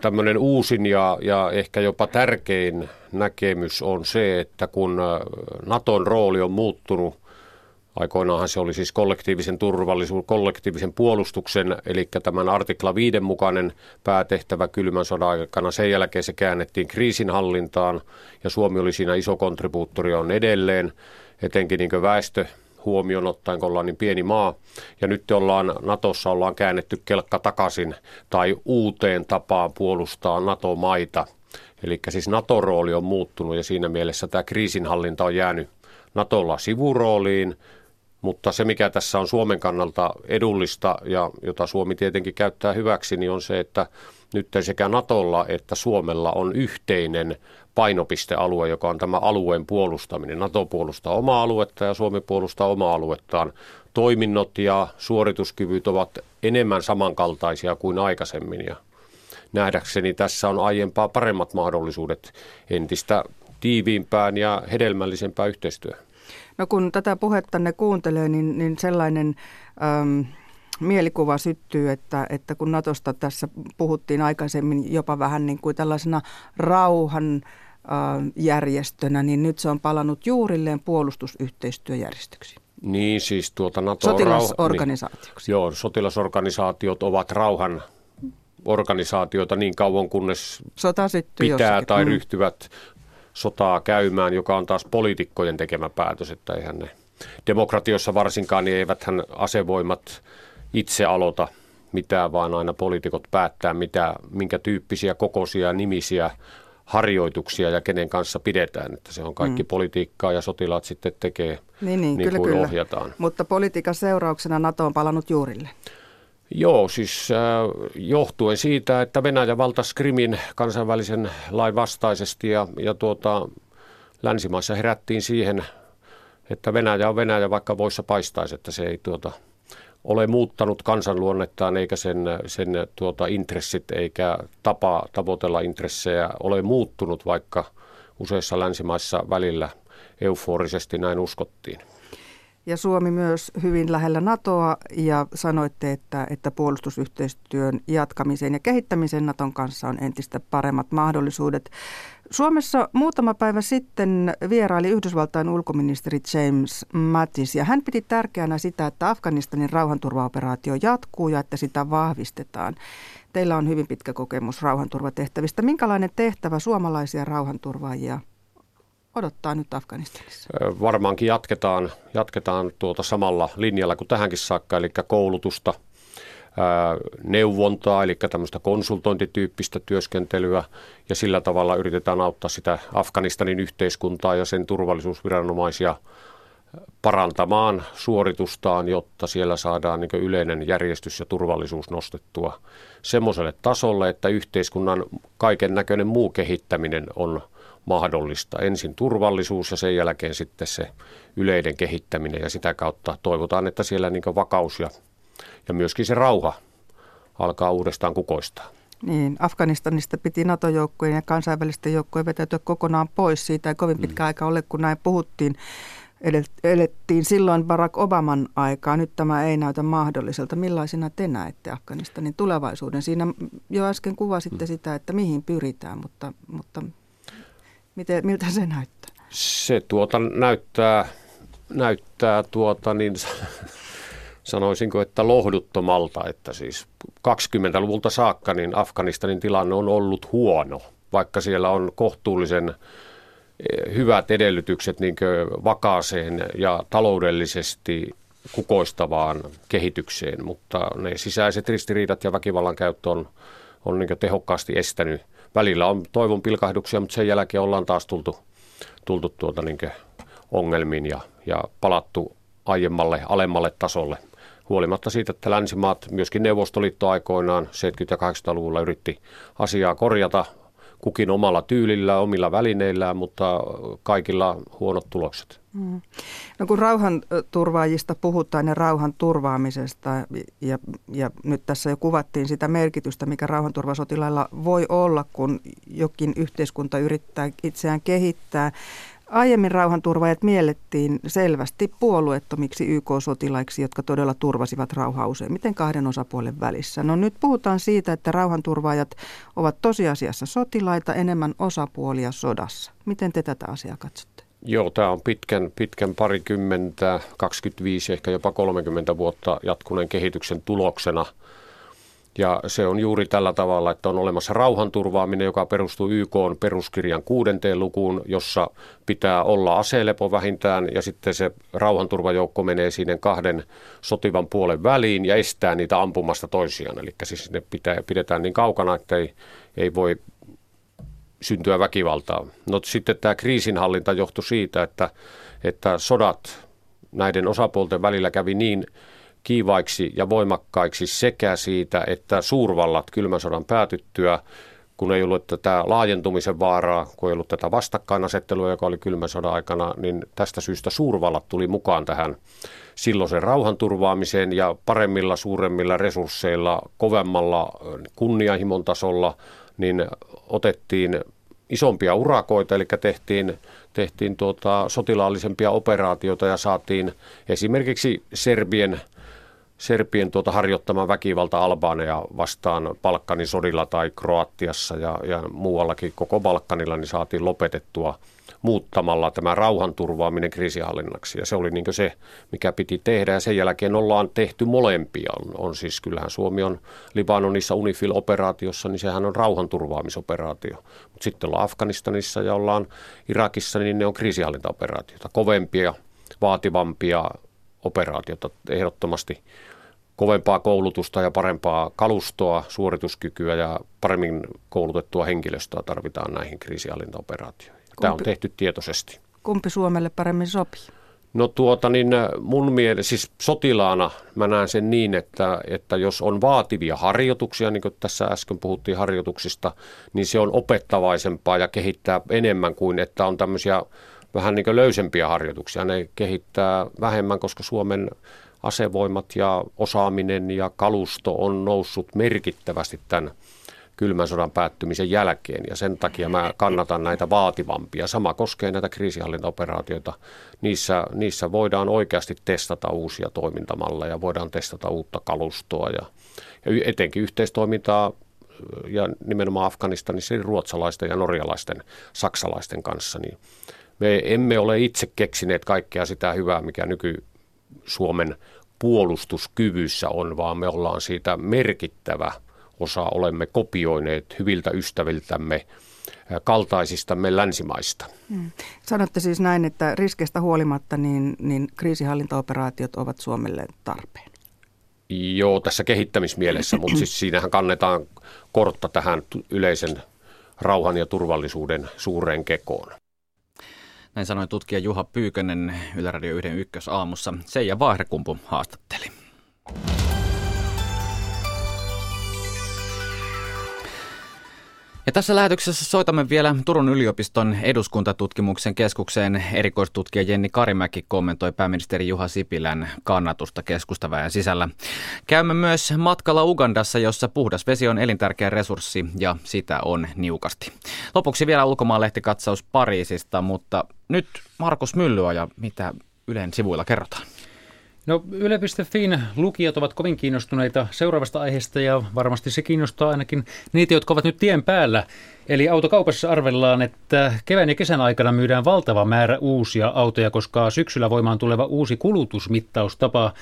S8: tämmöinen uusin ja, ja ehkä jopa tärkein näkemys on se, että kun Naton rooli on muuttunut, aikoinaanhan se oli siis kollektiivisen turvallisuuden, kollektiivisen puolustuksen, eli tämän artikla 5 mukainen päätehtävä kylmän sodan aikana. Sen jälkeen se käännettiin kriisinhallintaan ja Suomi oli siinä iso kontribuuttori on edelleen, etenkin niin väestö huomioon ottaen, kun ollaan niin pieni maa. Ja nyt ollaan Natossa ollaan käännetty kelkka takaisin tai uuteen tapaan puolustaa NATO-maita. Eli siis NATO-rooli on muuttunut ja siinä mielessä tämä kriisinhallinta on jäänyt Natolla sivurooliin. Mutta se, mikä tässä on Suomen kannalta edullista ja jota Suomi tietenkin käyttää hyväksi, niin on se, että nyt sekä Natolla että Suomella on yhteinen painopistealue, joka on tämä alueen puolustaminen. NATO puolustaa omaa aluetta ja Suomi puolustaa omaa aluettaan. Toiminnot ja suorituskyvyt ovat enemmän samankaltaisia kuin aikaisemmin ja nähdäkseni tässä on aiempaa paremmat mahdollisuudet entistä tiiviimpään ja hedelmällisempään yhteistyöhön.
S9: No kun tätä ne kuuntelee, niin, niin sellainen... Ähm mielikuva syttyy, että, että kun Natosta tässä puhuttiin aikaisemmin jopa vähän niin kuin tällaisena rauhan järjestönä, niin nyt se on palannut juurilleen puolustusyhteistyöjärjestöksi.
S8: Niin, siis tuota NATO...
S9: Sotilasorganisaatioksi.
S8: Rauha, niin, joo, sotilasorganisaatiot ovat rauhan organisaatioita niin kauan, kunnes
S9: Sota
S8: pitää
S9: jossakin.
S8: tai mm. ryhtyvät sotaa käymään, joka on taas poliitikkojen tekemä päätös, että eihän ne demokratiossa varsinkaan, niin eiväthän asevoimat itse aloita mitään, vaan aina poliitikot päättää, mitä, minkä tyyppisiä kokoisia nimisiä harjoituksia ja kenen kanssa pidetään. Että se on kaikki mm. politiikkaa ja sotilaat sitten tekee niin, niin, niin kyllä, kuin kyllä. ohjataan.
S9: Mutta politiikan seurauksena NATO on palannut juurille.
S8: Joo, siis äh, johtuen siitä, että Venäjä valtasi Krimin kansainvälisen lain vastaisesti ja, ja tuota, länsimaissa herättiin siihen, että Venäjä on Venäjä, vaikka voissa paistaisi, että se ei tuota, ole muuttanut kansanluonnettaan eikä sen, sen tuota, intressit eikä tapa tavoitella intressejä ole muuttunut, vaikka useissa länsimaissa välillä euforisesti näin uskottiin.
S9: Ja Suomi myös hyvin lähellä NATOa ja sanoitte, että, että puolustusyhteistyön jatkamisen ja kehittämisen NATOn kanssa on entistä paremmat mahdollisuudet. Suomessa muutama päivä sitten vieraili Yhdysvaltain ulkoministeri James Mattis ja hän piti tärkeänä sitä, että Afganistanin rauhanturvaoperaatio jatkuu ja että sitä vahvistetaan. Teillä on hyvin pitkä kokemus rauhanturvatehtävistä. Minkälainen tehtävä suomalaisia rauhanturvaajia odottaa nyt Afganistanissa?
S8: Varmaankin jatketaan, jatketaan tuota samalla linjalla kuin tähänkin saakka, eli koulutusta, neuvontaa, eli tämmöistä konsultointityyppistä työskentelyä, ja sillä tavalla yritetään auttaa sitä Afganistanin yhteiskuntaa ja sen turvallisuusviranomaisia parantamaan suoritustaan, jotta siellä saadaan niin yleinen järjestys ja turvallisuus nostettua semmoiselle tasolle, että yhteiskunnan kaiken näköinen muu kehittäminen on mahdollista. Ensin turvallisuus ja sen jälkeen sitten se yleinen kehittäminen ja sitä kautta toivotaan, että siellä niin vakaus ja, ja myöskin se rauha alkaa uudestaan kukoistaa.
S9: Niin, Afganistanista piti NATO-joukkojen ja kansainvälisten joukkojen vetäytyä kokonaan pois. Siitä ei kovin pitkä mm. aika ole, kun näin puhuttiin. Elettiin silloin Barack Obaman aikaa. Nyt tämä ei näytä mahdolliselta. Millaisina te näette Afganistanin tulevaisuuden? Siinä jo äsken kuvasitte mm. sitä, että mihin pyritään, mutta, mutta Miten, miltä se näyttää?
S8: Se tuota näyttää, näyttää tuota niin, sanoisinko, että lohduttomalta, että siis 20-luvulta saakka niin Afganistanin tilanne on ollut huono, vaikka siellä on kohtuullisen eh, hyvät edellytykset niin vakaaseen ja taloudellisesti kukoistavaan kehitykseen, mutta ne sisäiset ristiriidat ja väkivallan käyttö on, on niin tehokkaasti estänyt välillä on toivon pilkahduksia, mutta sen jälkeen ollaan taas tultu, tultu tuota niin ongelmiin ja, ja palattu aiemmalle, alemmalle tasolle. Huolimatta siitä, että länsimaat, myöskin Neuvostoliitto aikoinaan 70- ja 80-luvulla yritti asiaa korjata kukin omalla tyylillä, omilla välineillään, mutta kaikilla huonot tulokset. Mm.
S9: No kun rauhanturvaajista puhutaan ja rauhan turvaamisesta, ja, ja nyt tässä jo kuvattiin sitä merkitystä, mikä rauhanturvasotilailla voi olla, kun jokin yhteiskunta yrittää itseään kehittää, Aiemmin rauhanturvaajat miellettiin selvästi puolueettomiksi YK-sotilaiksi, jotka todella turvasivat rauhaa useimmiten kahden osapuolen välissä. No nyt puhutaan siitä, että rauhanturvaajat ovat tosiasiassa sotilaita, enemmän osapuolia sodassa. Miten te tätä asiaa katsotte?
S8: Joo, tämä on pitkän, pitkän parikymmentä, 25, ehkä jopa 30 vuotta jatkuneen kehityksen tuloksena – ja se on juuri tällä tavalla, että on olemassa rauhanturvaaminen, joka perustuu YK peruskirjan kuudenteen lukuun, jossa pitää olla aselepo vähintään ja sitten se rauhanturvajoukko menee siinä kahden sotivan puolen väliin ja estää niitä ampumasta toisiaan. Eli siis ne pitää, pidetään niin kaukana, että ei, ei voi syntyä väkivaltaa. No sitten tämä kriisinhallinta johtui siitä, että, että sodat näiden osapuolten välillä kävi niin kiivaiksi ja voimakkaiksi sekä siitä, että suurvallat kylmän sodan päätyttyä, kun ei ollut tätä laajentumisen vaaraa, kun ei ollut tätä vastakkainasettelua, joka oli kylmän sodan aikana, niin tästä syystä suurvallat tuli mukaan tähän silloisen rauhanturvaamiseen ja paremmilla, suuremmilla resursseilla, kovemmalla kunnianhimon tasolla, niin otettiin isompia urakoita, eli tehtiin, tehtiin tuota, sotilaallisempia operaatioita ja saatiin esimerkiksi Serbien – Serbien tuota harjoittama väkivalta Albaaneja vastaan Balkanin sodilla tai Kroatiassa ja, ja muuallakin koko Balkanilla niin saatiin lopetettua muuttamalla tämä rauhanturvaaminen kriisihallinnaksi. Ja se oli niin se, mikä piti tehdä. Ja sen jälkeen ollaan tehty molempia. On, on siis, kyllähän Suomi on Libanonissa UNIFIL-operaatiossa, niin sehän on rauhanturvaamisoperaatio. Mutta sitten ollaan Afganistanissa ja ollaan Irakissa, niin ne on kriisihallintaoperaatioita. Kovempia, vaativampia operaatiota ehdottomasti kovempaa koulutusta ja parempaa kalustoa, suorituskykyä ja paremmin koulutettua henkilöstöä tarvitaan näihin kriisihallintaoperaatioihin. Kumpi, Tämä on tehty tietoisesti.
S9: Kumpi Suomelle paremmin sopii?
S8: No tuota niin mun mielestä, siis sotilaana mä näen sen niin, että, että jos on vaativia harjoituksia, niin kuin tässä äsken puhuttiin harjoituksista, niin se on opettavaisempaa ja kehittää enemmän kuin että on tämmöisiä vähän niin löysempiä harjoituksia. Ne kehittää vähemmän, koska Suomen asevoimat ja osaaminen ja kalusto on noussut merkittävästi tämän kylmän sodan päättymisen jälkeen ja sen takia mä kannatan näitä vaativampia. Sama koskee näitä kriisihallintaoperaatioita. Niissä, niissä voidaan oikeasti testata uusia toimintamalleja, voidaan testata uutta kalustoa ja, ja etenkin yhteistoimintaa ja nimenomaan Afganistanissa ruotsalaisten ja norjalaisten, saksalaisten kanssa, niin me emme ole itse keksineet kaikkea sitä hyvää, mikä nyky Suomen puolustuskyvyssä on, vaan me ollaan siitä merkittävä osa, olemme kopioineet hyviltä ystäviltämme kaltaisistamme länsimaista. Hmm.
S9: Sanotte siis näin, että riskeistä huolimatta niin, niin kriisihallintaoperaatiot ovat Suomelle tarpeen.
S8: Joo, tässä kehittämismielessä, mutta siis siinähän kannetaan kortta tähän yleisen rauhan ja turvallisuuden suureen kekoon.
S3: Näin sanoi tutkija Juha Pyykönen Yle Radio 1 ykkösaamussa. Seija Vaihrekumpu haastatteli. Ja tässä lähetyksessä soitamme vielä Turun yliopiston eduskuntatutkimuksen keskukseen. Erikoistutkija Jenni Karimäki kommentoi pääministeri Juha Sipilän kannatusta keskustaväen sisällä. Käymme myös matkalla Ugandassa, jossa puhdas vesi on elintärkeä resurssi ja sitä on niukasti. Lopuksi vielä ulkomaanlehtikatsaus Pariisista, mutta nyt Markus ja mitä Ylen sivuilla kerrotaan?
S10: No Yle.fin lukijat ovat kovin kiinnostuneita seuraavasta aiheesta ja varmasti se kiinnostaa ainakin niitä, jotka ovat nyt tien päällä. Eli autokaupassa arvellaan, että kevään ja kesän aikana myydään valtava määrä uusia autoja, koska syksyllä voimaan tuleva uusi kulutusmittaustapa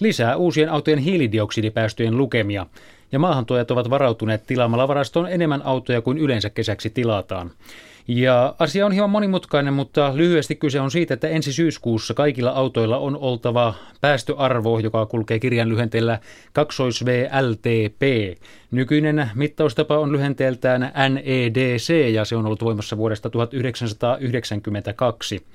S10: lisää uusien autojen hiilidioksidipäästöjen lukemia. Ja maahantuojat ovat varautuneet tilaamalla varastoon enemmän autoja kuin yleensä kesäksi tilataan. Ja asia on hieman monimutkainen, mutta lyhyesti kyse on siitä, että ensi syyskuussa kaikilla autoilla on oltava päästöarvo, joka kulkee kirjan lyhenteellä 2VLTP. Nykyinen mittaustapa on lyhenteeltään NEDC ja se on ollut voimassa vuodesta 1992.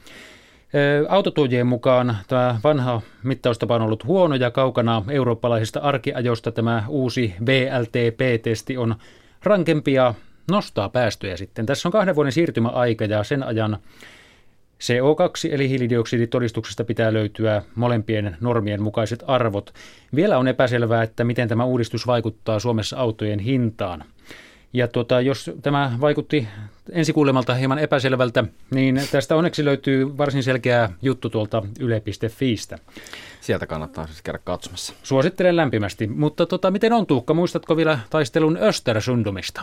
S10: Autotuojien mukaan tämä vanha mittaustapa on ollut huono ja kaukana eurooppalaisista arkiajosta tämä uusi VLTP-testi on rankempi ja nostaa päästöjä sitten. Tässä on kahden vuoden siirtymäaika ja sen ajan CO2 eli hiilidioksiditodistuksesta pitää löytyä molempien normien mukaiset arvot. Vielä on epäselvää, että miten tämä uudistus vaikuttaa Suomessa autojen hintaan. Ja tuota, jos tämä vaikutti ensikuulemalta hieman epäselvältä, niin tästä onneksi löytyy varsin selkeä juttu tuolta yle.fiistä.
S3: Sieltä kannattaa siis käydä katsomassa.
S10: Suosittelen lämpimästi. Mutta tota, miten on Tuukka, muistatko vielä taistelun Östersundumista?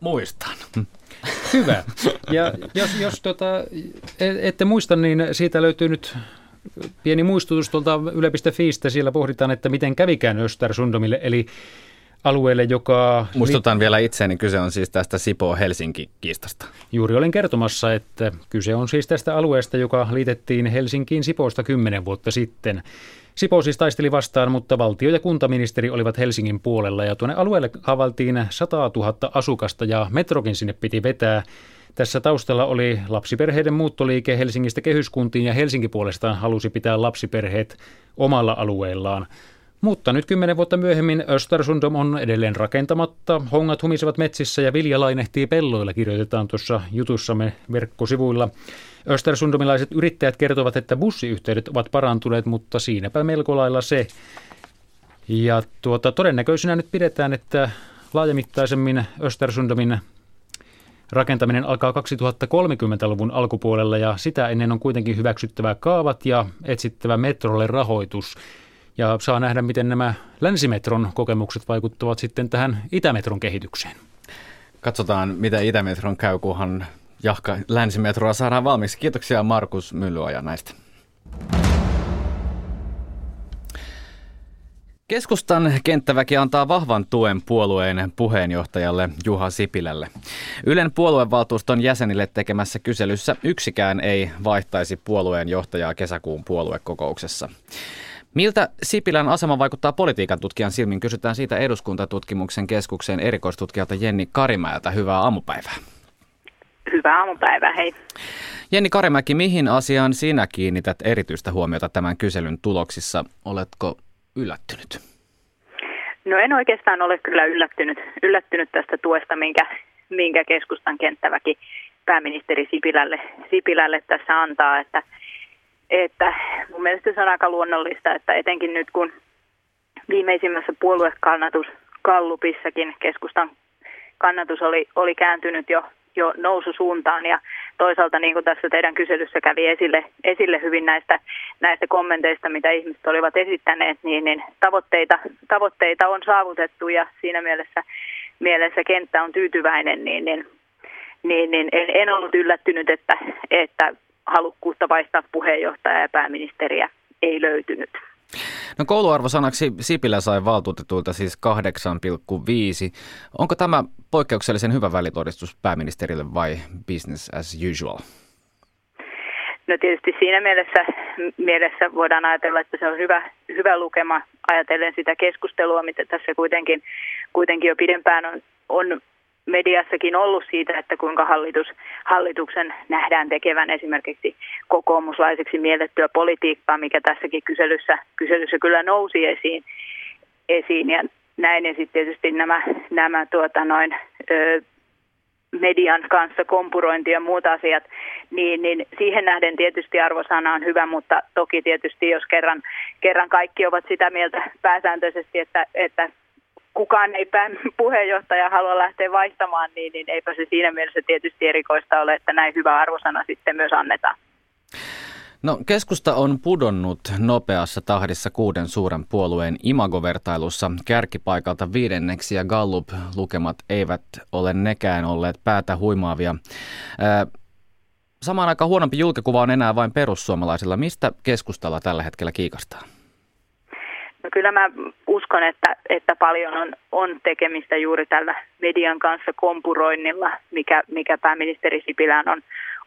S3: Muistan.
S10: Hyvä. Ja jos, jos tota, e, ette muista, niin siitä löytyy nyt pieni muistutus tuolta yle.fiistä. Siellä pohditaan, että miten kävikään Östersundomille, eli alueelle, joka...
S3: Muistutan li- vielä itseäni, kyse on siis tästä Sipoo-Helsinki-kiistasta.
S10: Juuri olin kertomassa, että kyse on siis tästä alueesta, joka liitettiin Helsinkiin Sipoosta kymmenen vuotta sitten. Sipoo siis taisteli vastaan, mutta valtio- ja kuntaministeri olivat Helsingin puolella ja tuonne alueelle havailtiin 100 000 asukasta ja metrokin sinne piti vetää. Tässä taustalla oli lapsiperheiden muuttoliike Helsingistä kehyskuntiin ja Helsinki puolestaan halusi pitää lapsiperheet omalla alueellaan. Mutta nyt kymmenen vuotta myöhemmin Östersundom on edelleen rakentamatta. Hongat humisevat metsissä ja vilja lainehtii pelloilla, kirjoitetaan tuossa jutussamme verkkosivuilla. Östersundomilaiset yrittäjät kertovat, että bussiyhteydet ovat parantuneet, mutta siinäpä melko lailla se. Ja tuota, todennäköisenä nyt pidetään, että laajamittaisemmin Östersundomin rakentaminen alkaa 2030-luvun alkupuolella ja sitä ennen on kuitenkin hyväksyttävä kaavat ja etsittävä metrolle rahoitus. Ja saa nähdä, miten nämä länsimetron kokemukset vaikuttavat sitten tähän Itämetron kehitykseen.
S3: Katsotaan, mitä Itämetron käy, kunhan jahka länsimetroa saadaan valmiiksi. Kiitoksia Markus Myllyaja näistä. Keskustan kenttäväki antaa vahvan tuen puolueen puheenjohtajalle Juha Sipilälle. Ylen puoluevaltuuston jäsenille tekemässä kyselyssä yksikään ei vaihtaisi puolueen johtajaa kesäkuun puoluekokouksessa. Miltä Sipilän asema vaikuttaa politiikan tutkijan silmin? Kysytään siitä eduskuntatutkimuksen keskuksen erikoistutkijalta Jenni Karimäeltä. Hyvää aamupäivää.
S6: Hyvää aamupäivää, hei.
S3: Jenni Karimäki, mihin asiaan sinä kiinnität erityistä huomiota tämän kyselyn tuloksissa? Oletko yllättynyt?
S6: No en oikeastaan ole kyllä yllättynyt, yllättynyt tästä tuesta, minkä, minkä keskustan kenttäväki pääministeri Sipilälle, Sipilälle tässä antaa. Että, että mun mielestä se on aika luonnollista, että etenkin nyt kun viimeisimmässä puoluekannatuskallupissakin keskustan kannatus oli, oli kääntynyt jo jo noususuuntaan ja toisaalta niin kuin tässä teidän kyselyssä kävi esille, esille hyvin näistä, näistä kommenteista, mitä ihmiset olivat esittäneet, niin, niin tavoitteita, tavoitteita on saavutettu ja siinä mielessä, mielessä kenttä on tyytyväinen, niin, niin, niin, niin en, en ollut yllättynyt, että, että halukkuutta vaihtaa puheenjohtajaa ja pääministeriä ei löytynyt.
S3: No kouluarvosanaksi Sipilä sai valtuutetuilta siis 8,5. Onko tämä poikkeuksellisen hyvä välitodistus pääministerille vai business as usual?
S11: No tietysti siinä mielessä, mielessä voidaan ajatella, että se on hyvä, hyvä lukema ajatellen sitä keskustelua, mitä tässä kuitenkin, kuitenkin jo pidempään on, on mediassakin ollut siitä, että kuinka hallitus, hallituksen nähdään tekevän esimerkiksi kokoomuslaiseksi miellettyä politiikkaa, mikä tässäkin kyselyssä, kyselyssä kyllä nousi esiin. esiin. Ja näin ja sitten tietysti nämä, nämä tuota noin, ö, median kanssa kompurointi ja muut asiat, niin, niin siihen nähden tietysti arvosana on hyvä, mutta toki tietysti jos kerran, kerran kaikki ovat sitä mieltä pääsääntöisesti, että, että kukaan ei puheenjohtaja halua lähteä vaihtamaan, niin, niin eipä se siinä mielessä tietysti erikoista ole, että näin hyvä arvosana sitten myös annetaan.
S3: No, keskusta on pudonnut nopeassa tahdissa kuuden suuren puolueen imagovertailussa kärkipaikalta viidenneksi ja Gallup-lukemat eivät ole nekään olleet päätä huimaavia. Samaan aikaan huonompi julkikuva on enää vain perussuomalaisilla. Mistä keskustalla tällä hetkellä kiikastaa?
S11: No kyllä mä uskon, että, että paljon on, on tekemistä juuri tällä median kanssa kompuroinnilla, mikä, mikä pääministeri Sipilään on,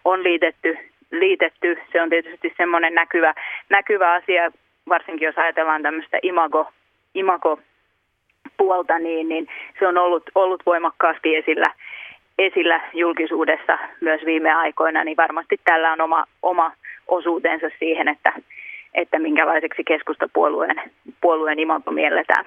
S11: on liitetty, liitetty. Se on tietysti semmoinen näkyvä, näkyvä asia, varsinkin jos ajatellaan tämmöistä imago, imago puolta, niin, niin se on ollut, ollut voimakkaasti esillä, esillä julkisuudessa myös viime aikoina, niin varmasti tällä on oma, oma osuutensa siihen, että, että minkälaiseksi keskustapuolueen puolueen imago mielletään.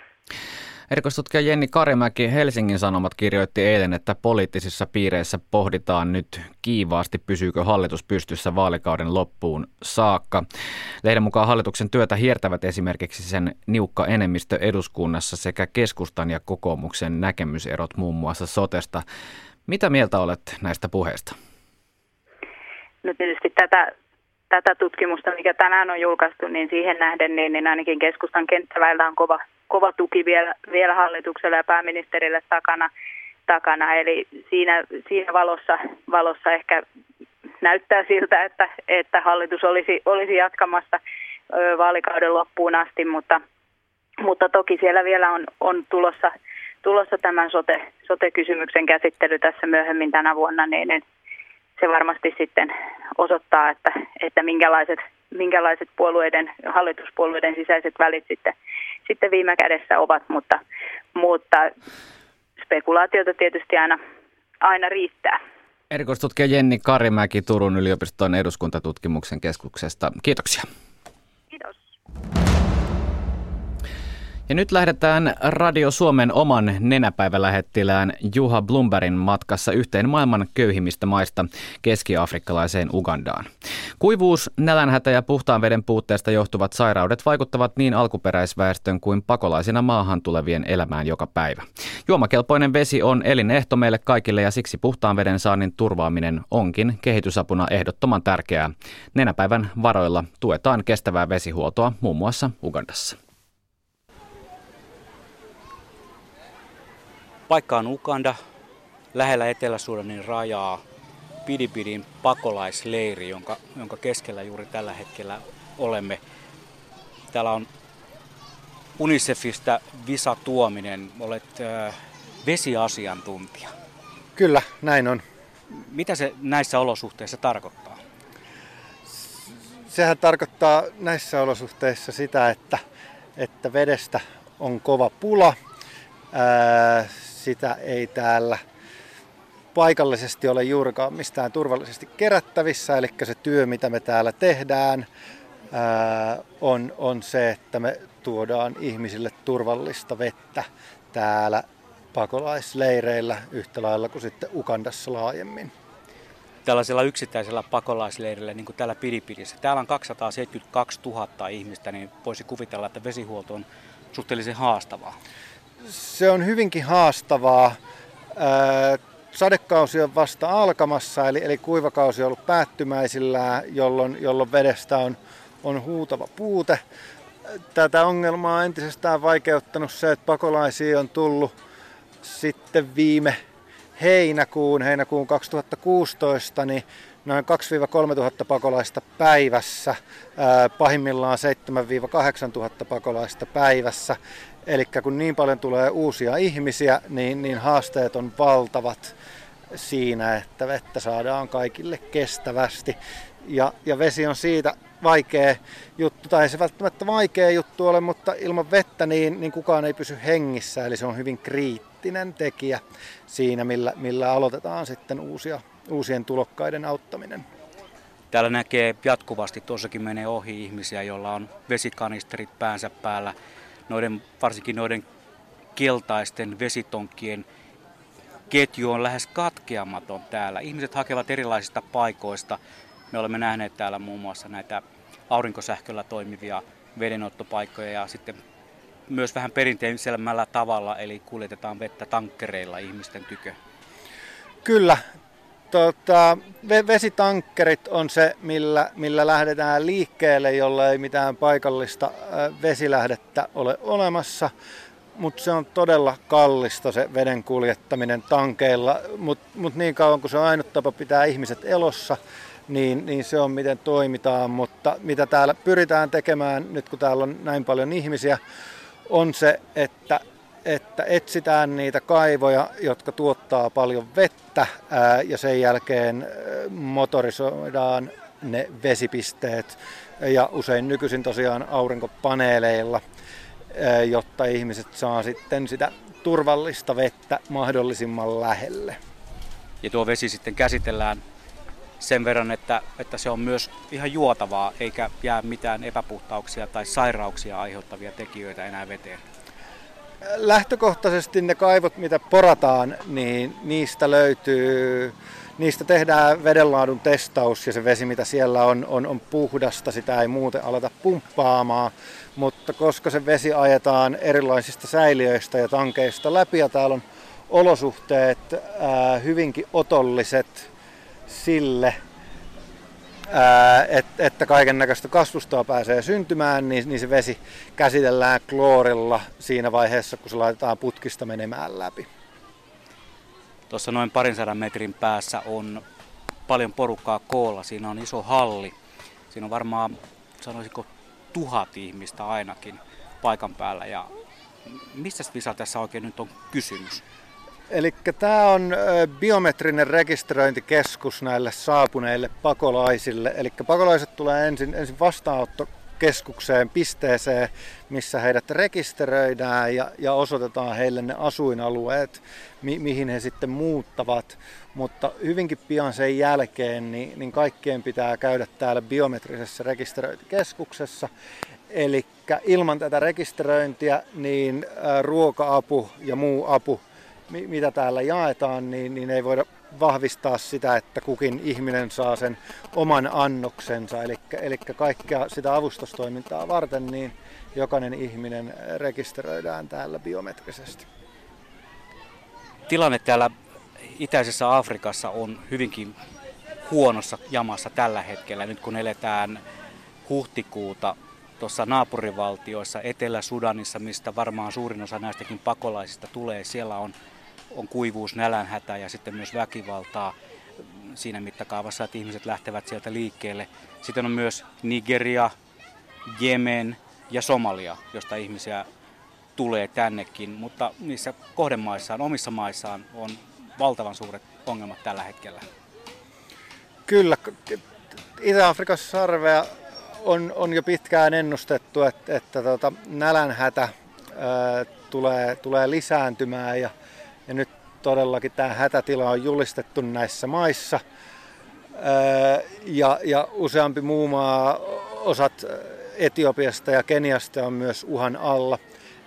S3: Erikoistutkija Jenni Karimäki Helsingin Sanomat kirjoitti eilen, että poliittisissa piireissä pohditaan nyt kiivaasti, pysyykö hallitus pystyssä vaalikauden loppuun saakka. Lehden mukaan hallituksen työtä hiertävät esimerkiksi sen niukka enemmistö eduskunnassa sekä keskustan ja kokoomuksen näkemyserot muun muassa sotesta. Mitä mieltä olet näistä puheista?
S11: No tietysti tätä tätä tutkimusta, mikä tänään on julkaistu, niin siihen nähden niin, niin ainakin keskustan kenttäväillä on kova, kova tuki vielä, vielä hallitukselle ja pääministerille takana. takana. Eli siinä, siinä valossa, valossa ehkä näyttää siltä, että, että hallitus olisi, olisi jatkamassa vaalikauden loppuun asti, mutta, mutta toki siellä vielä on, on tulossa, tulossa tämän sote, sote-kysymyksen käsittely tässä myöhemmin tänä vuonna, niin, niin se varmasti sitten osoittaa, että, että minkälaiset, minkälaiset puolueiden, hallituspuolueiden sisäiset välit sitten, sitten viime kädessä ovat, mutta, mutta spekulaatiota tietysti aina, aina riittää.
S3: Erikoistutkija Jenni Karimäki Turun yliopiston eduskuntatutkimuksen keskuksesta. Kiitoksia. Ja nyt lähdetään Radio Suomen oman nenäpäivälähettilään Juha Blumbergin matkassa yhteen maailman köyhimmistä maista keski-afrikkalaiseen Ugandaan. Kuivuus, nälänhätä ja puhtaan veden puutteesta johtuvat sairaudet vaikuttavat niin alkuperäisväestön kuin pakolaisina maahan tulevien elämään joka päivä. Juomakelpoinen vesi on elinehto meille kaikille ja siksi puhtaan veden saannin turvaaminen onkin kehitysapuna ehdottoman tärkeää. Nenäpäivän varoilla tuetaan kestävää vesihuoltoa muun muassa Ugandassa.
S12: Paikka on Uganda, lähellä Etelä-Sudanin rajaa, Pidipidin pakolaisleiri, jonka, jonka keskellä juuri tällä hetkellä olemme. Täällä on Unicefista Visa Tuominen, olet äh, vesiasiantuntija.
S13: Kyllä, näin on.
S12: Mitä se näissä olosuhteissa tarkoittaa?
S13: Sehän tarkoittaa näissä olosuhteissa sitä, että, että vedestä on kova pula. Ää, sitä ei täällä paikallisesti ole juurikaan mistään turvallisesti kerättävissä. Eli se työ, mitä me täällä tehdään, on, on se, että me tuodaan ihmisille turvallista vettä täällä pakolaisleireillä yhtä lailla kuin sitten Ukandassa laajemmin.
S12: Tällaisella yksittäisellä pakolaisleirillä, niin kuin täällä Pidipidissä, täällä on 272 000 ihmistä, niin voisi kuvitella, että vesihuolto on suhteellisen haastavaa
S13: se on hyvinkin haastavaa. Sadekausi on vasta alkamassa, eli, eli kuivakausi on ollut päättymäisillään, jolloin, jolloin vedestä on, on huutava puute. Tätä ongelmaa on entisestään vaikeuttanut se, että pakolaisia on tullut sitten viime heinäkuun, heinäkuun 2016, niin noin 2-3 tuhatta pakolaista päivässä, pahimmillaan 7-8 tuhatta pakolaista päivässä. Eli kun niin paljon tulee uusia ihmisiä, niin, niin haasteet on valtavat. siinä, että vettä saadaan kaikille kestävästi. Ja, ja vesi on siitä vaikea juttu, tai ei se välttämättä vaikea juttu ole, mutta ilman vettä niin, niin kukaan ei pysy hengissä, eli se on hyvin kriittinen tekijä siinä, millä, millä aloitetaan sitten uusia, uusien tulokkaiden auttaminen.
S12: Täällä näkee jatkuvasti, tuossakin menee ohi ihmisiä, joilla on vesikanisterit päänsä päällä. Noiden, varsinkin noiden keltaisten vesitonkkien ketju on lähes katkeamaton täällä. Ihmiset hakevat erilaisista paikoista. Me olemme nähneet täällä muun muassa näitä aurinkosähköllä toimivia vedenottopaikkoja ja sitten myös vähän perinteisemmällä tavalla, eli kuljetetaan vettä tankkereilla ihmisten tykö.
S13: Kyllä, Tota, vesitankkerit on se, millä, millä lähdetään liikkeelle, jolla ei mitään paikallista vesilähdettä ole olemassa. Mutta se on todella kallista se veden kuljettaminen tankeilla, mutta mut niin kauan kuin se on ainut tapa pitää ihmiset elossa, niin, niin se on miten toimitaan. Mutta mitä täällä pyritään tekemään nyt kun täällä on näin paljon ihmisiä, on se, että että etsitään niitä kaivoja, jotka tuottaa paljon vettä ja sen jälkeen motorisoidaan ne vesipisteet ja usein nykyisin tosiaan aurinkopaneeleilla, jotta ihmiset saa sitten sitä turvallista vettä mahdollisimman lähelle.
S12: Ja tuo vesi sitten käsitellään sen verran, että, että se on myös ihan juotavaa, eikä jää mitään epäpuhtauksia tai sairauksia aiheuttavia tekijöitä enää veteen
S13: lähtökohtaisesti ne kaivot, mitä porataan, niin niistä löytyy, niistä tehdään vedenlaadun testaus ja se vesi, mitä siellä on, on, on puhdasta, sitä ei muuten aleta pumppaamaan. Mutta koska se vesi ajetaan erilaisista säiliöistä ja tankeista läpi ja täällä on olosuhteet ää, hyvinkin otolliset sille, että kaiken näköistä kasvustoa pääsee syntymään, niin, niin se vesi käsitellään kloorilla siinä vaiheessa, kun se laitetaan putkista menemään läpi.
S12: Tuossa noin parin sadan metrin päässä on paljon porukkaa koolla. Siinä on iso halli. Siinä on varmaan, sanoisiko, tuhat ihmistä ainakin paikan päällä. Ja mistä Visa tässä oikein nyt on kysymys?
S13: Eli tämä on biometrinen rekisteröintikeskus näille saapuneille pakolaisille. Eli pakolaiset tulee ensin, ensin vastaanottokeskukseen, pisteeseen, missä heidät rekisteröidään ja, ja osoitetaan heille ne asuinalueet, mi, mihin he sitten muuttavat. Mutta hyvinkin pian sen jälkeen niin, niin kaikkien pitää käydä täällä biometrisessä rekisteröintikeskuksessa. Eli ilman tätä rekisteröintiä niin ruoka-apu ja muu apu mitä täällä jaetaan, niin, niin ei voida vahvistaa sitä, että kukin ihminen saa sen oman annoksensa. Eli, eli kaikkea sitä avustustoimintaa varten, niin jokainen ihminen rekisteröidään täällä biometrisesti.
S12: Tilanne täällä itäisessä Afrikassa on hyvinkin huonossa jamassa tällä hetkellä, nyt kun eletään huhtikuuta tuossa naapurivaltioissa, Etelä-Sudanissa, mistä varmaan suurin osa näistäkin pakolaisista tulee. Siellä on on kuivuus, nälänhätä ja sitten myös väkivaltaa siinä mittakaavassa, että ihmiset lähtevät sieltä liikkeelle. Sitten on myös Nigeria, Jemen ja Somalia, josta ihmisiä tulee tännekin, mutta niissä kohdemaissaan, omissa maissaan on valtavan suuret ongelmat tällä hetkellä.
S13: Kyllä, Itä-Afrikassa sarvea on, on jo pitkään ennustettu, että, että tota, nälänhätä ää, tulee, tulee lisääntymään ja ja nyt todellakin tämä hätätila on julistettu näissä maissa. Ja, ja useampi muu maa, osat Etiopiasta ja Keniasta on myös uhan alla,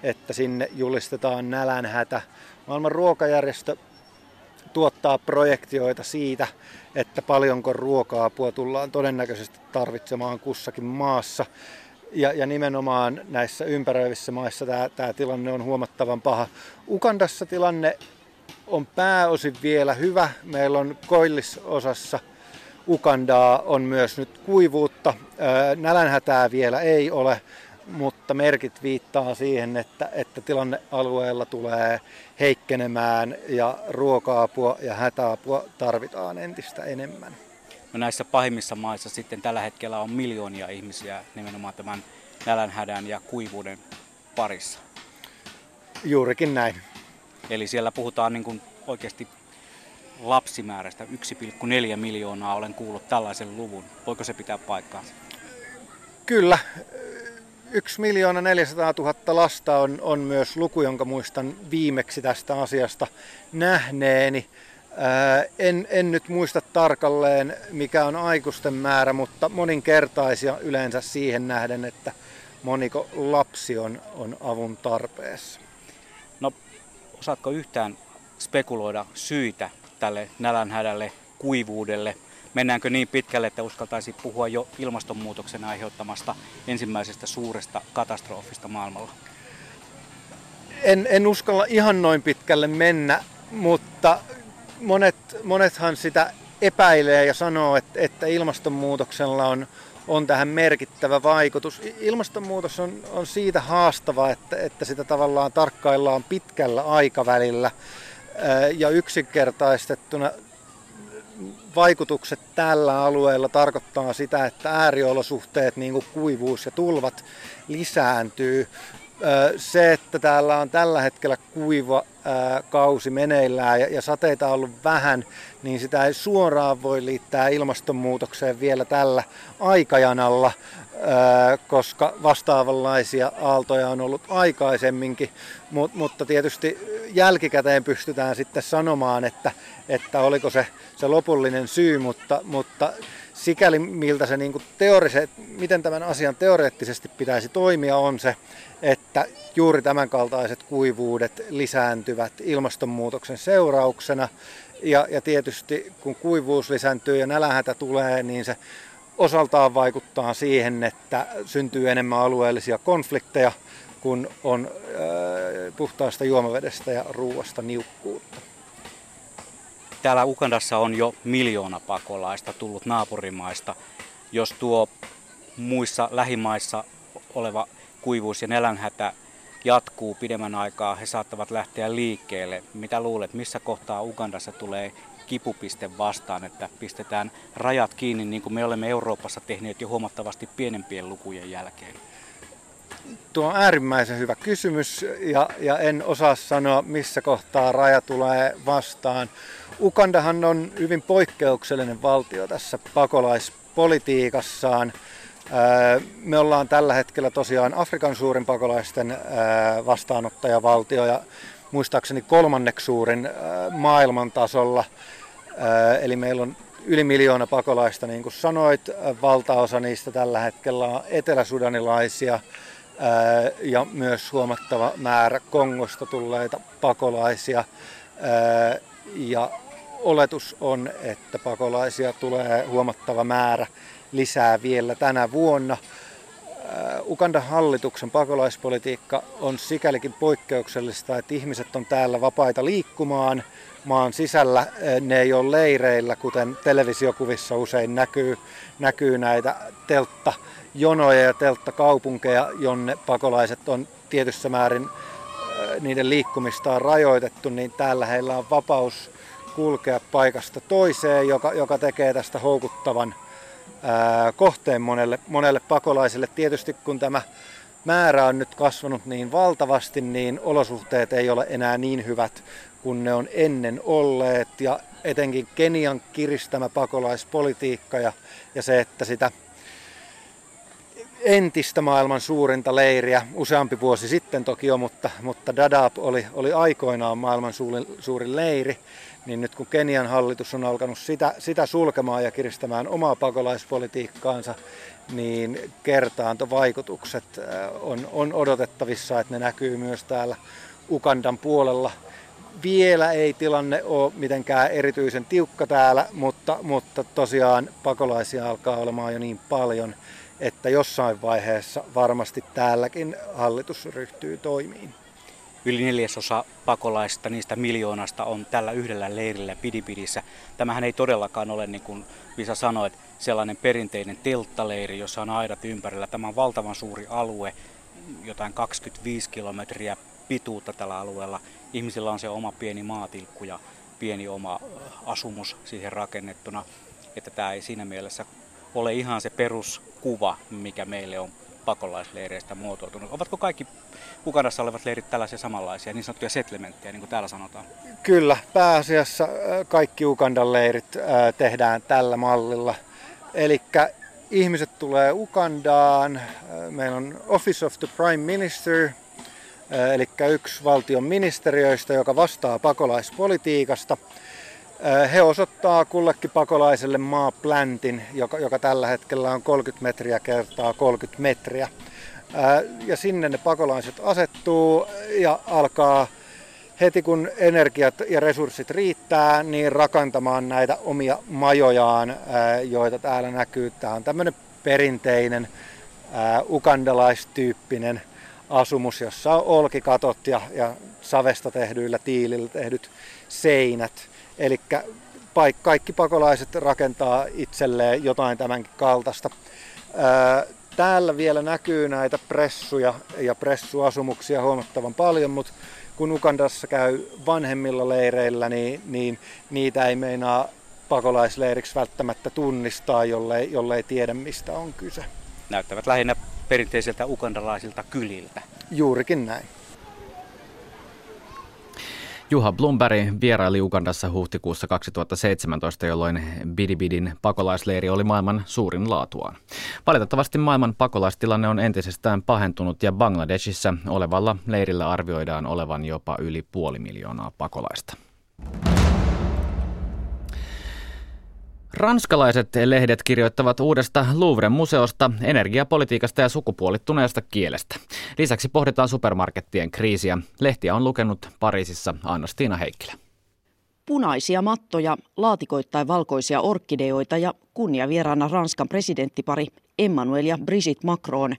S13: että sinne julistetaan nälänhätä. Maailman ruokajärjestö tuottaa projektioita siitä, että paljonko ruoka-apua tullaan todennäköisesti tarvitsemaan kussakin maassa. Ja, ja nimenomaan näissä ympäröivissä maissa tämä, tämä tilanne on huomattavan paha. Ukandassa tilanne on pääosin vielä hyvä. Meillä on koillisosassa Ukandaa on myös nyt kuivuutta. Nälänhätää vielä ei ole, mutta merkit viittaa siihen, että, että tilanne alueella tulee heikkenemään ja ruoka-apua ja hätäapua tarvitaan entistä enemmän.
S12: No näissä pahimmissa maissa sitten tällä hetkellä on miljoonia ihmisiä nimenomaan tämän nälänhädän ja kuivuuden parissa.
S13: Juurikin näin.
S12: Eli siellä puhutaan niin kuin oikeasti lapsimäärästä 1,4 miljoonaa. Olen kuullut tällaisen luvun. Voiko se pitää paikkaansa?
S13: Kyllä. 1 miljoona 400 000 lasta on, on myös luku, jonka muistan viimeksi tästä asiasta nähneeni. En, en nyt muista tarkalleen, mikä on aikuisten määrä, mutta moninkertaisia yleensä siihen nähden, että moniko lapsi on, on avun tarpeessa.
S12: No, osaatko yhtään spekuloida syitä tälle nälänhädälle, kuivuudelle? Mennäänkö niin pitkälle, että uskaltaisi puhua jo ilmastonmuutoksen aiheuttamasta ensimmäisestä suuresta katastrofista maailmalla?
S13: En, en uskalla ihan noin pitkälle mennä, mutta monet, monethan sitä epäilee ja sanoo, että, että ilmastonmuutoksella on, on tähän merkittävä vaikutus. Ilmastonmuutos on, on siitä haastava, että, että sitä tavallaan tarkkaillaan pitkällä aikavälillä ja yksinkertaistettuna vaikutukset tällä alueella tarkoittaa sitä, että ääriolosuhteet, niin kuin kuivuus ja tulvat, lisääntyy. Se, että täällä on tällä hetkellä kuiva kausi meneillään ja sateita on ollut vähän, niin sitä ei suoraan voi liittää ilmastonmuutokseen vielä tällä aikajanalla, koska vastaavanlaisia aaltoja on ollut aikaisemminkin, mutta tietysti jälkikäteen pystytään sitten sanomaan, että, että oliko se, se lopullinen syy, mutta, mutta sikäli miltä se niin kuin teoriset, miten tämän asian teoreettisesti pitäisi toimia on se, että juuri tämänkaltaiset kuivuudet lisääntyvät ilmastonmuutoksen seurauksena. Ja, ja tietysti kun kuivuus lisääntyy ja nälähätä tulee, niin se osaltaan vaikuttaa siihen, että syntyy enemmän alueellisia konflikteja, kun on äh, puhtaasta juomavedestä ja ruuasta niukkuutta.
S12: Täällä Ukandassa on jo miljoona pakolaista tullut naapurimaista. Jos tuo muissa lähimaissa oleva kuivuus ja nälänhätä jatkuu pidemmän aikaa, he saattavat lähteä liikkeelle. Mitä luulet, missä kohtaa Ugandassa tulee kipupiste vastaan, että pistetään rajat kiinni niin kuin me olemme Euroopassa tehneet jo huomattavasti pienempien lukujen jälkeen?
S13: Tuo on äärimmäisen hyvä kysymys ja, ja en osaa sanoa, missä kohtaa raja tulee vastaan. Ukandahan on hyvin poikkeuksellinen valtio tässä pakolaispolitiikassaan. Me ollaan tällä hetkellä tosiaan Afrikan suurin pakolaisten vastaanottajavaltio ja muistaakseni kolmanneksi suurin maailman tasolla. Eli meillä on yli miljoona pakolaista, niin kuin sanoit. Valtaosa niistä tällä hetkellä on eteläsudanilaisia ja myös huomattava määrä Kongosta tulleita pakolaisia. Ja oletus on, että pakolaisia tulee huomattava määrä lisää vielä tänä vuonna. Ugandan hallituksen pakolaispolitiikka on sikälikin poikkeuksellista, että ihmiset on täällä vapaita liikkumaan maan sisällä. Ne ei ole leireillä, kuten televisiokuvissa usein näkyy, näkyy näitä telttajonoja ja telttakaupunkeja, jonne pakolaiset on tietyssä määrin niiden liikkumista on rajoitettu, niin täällä heillä on vapaus kulkea paikasta toiseen, joka, joka tekee tästä houkuttavan ää, kohteen monelle, monelle pakolaiselle. Tietysti kun tämä määrä on nyt kasvanut niin valtavasti, niin olosuhteet ei ole enää niin hyvät kuin ne on ennen olleet. Ja etenkin Kenian kiristämä pakolaispolitiikka ja, ja se, että sitä entistä maailman suurinta leiriä, useampi vuosi sitten toki jo, mutta, mutta Dadaab oli, oli aikoinaan maailman suurin, suurin leiri, niin nyt kun Kenian hallitus on alkanut sitä, sitä sulkemaan ja kiristämään omaa pakolaispolitiikkaansa, niin kertaantovaikutukset äh, on, on odotettavissa, että ne näkyy myös täällä Ukandan puolella. Vielä ei tilanne ole mitenkään erityisen tiukka täällä, mutta, mutta tosiaan pakolaisia alkaa olemaan jo niin paljon, että jossain vaiheessa varmasti täälläkin hallitus ryhtyy toimiin.
S12: Yli neljäsosa pakolaista niistä miljoonasta on tällä yhdellä leirillä Pidipidissä. Tämähän ei todellakaan ole, niin kuin Visa sanoi, sellainen perinteinen telttaleiri, jossa on aidat ympärillä. Tämä on valtavan suuri alue, jotain 25 kilometriä pituutta tällä alueella. Ihmisillä on se oma pieni maatilkku ja pieni oma asumus siihen rakennettuna. Että tämä ei siinä mielessä ole ihan se peruskuva, mikä meille on pakolaisleireistä muotoutunut. Ovatko kaikki Ugandassa olevat leirit tällaisia samanlaisia, niin sanottuja settlementteja, niin kuin täällä sanotaan?
S13: Kyllä, pääasiassa kaikki Ugandan leirit tehdään tällä mallilla. Eli ihmiset tulee Ugandaan, meillä on Office of the Prime Minister, eli yksi valtion ministeriöistä, joka vastaa pakolaispolitiikasta. He osoittaa kullekin pakolaiselle maapläntin, joka, joka tällä hetkellä on 30 metriä kertaa 30 metriä. Ja sinne ne pakolaiset asettuu ja alkaa heti kun energiat ja resurssit riittää, niin rakentamaan näitä omia majojaan, joita täällä näkyy. Tämä on tämmöinen perinteinen ukandalaistyyppinen asumus, jossa on olkikatot ja, ja savesta tehdyillä tiilillä tehdyt seinät. Eli kaikki pakolaiset rakentaa itselleen jotain tämänkin kaltaista. Täällä vielä näkyy näitä pressuja ja pressuasumuksia huomattavan paljon, mutta kun Ukandassa käy vanhemmilla leireillä, niin, niin niitä ei meinaa pakolaisleiriksi välttämättä tunnistaa, jollei, jollei tiedä mistä on kyse.
S12: Näyttävät lähinnä perinteisiltä ukandalaisilta kyliltä.
S13: Juurikin näin.
S3: Juha Blumberg vieraili Ugandassa huhtikuussa 2017, jolloin Bidibidin pakolaisleiri oli maailman suurin laatuaan. Valitettavasti maailman pakolaistilanne on entisestään pahentunut ja Bangladesissa olevalla leirillä arvioidaan olevan jopa yli puoli miljoonaa pakolaista. Ranskalaiset lehdet kirjoittavat uudesta Louvren museosta, energiapolitiikasta ja sukupuolittuneesta kielestä. Lisäksi pohditaan supermarkettien kriisiä. Lehtiä on lukenut Pariisissa Anna-Stiina Heikkilä.
S14: Punaisia mattoja, laatikoittain valkoisia orkideoita ja kunniavieraana Ranskan presidenttipari Emmanuel ja Brigitte Macron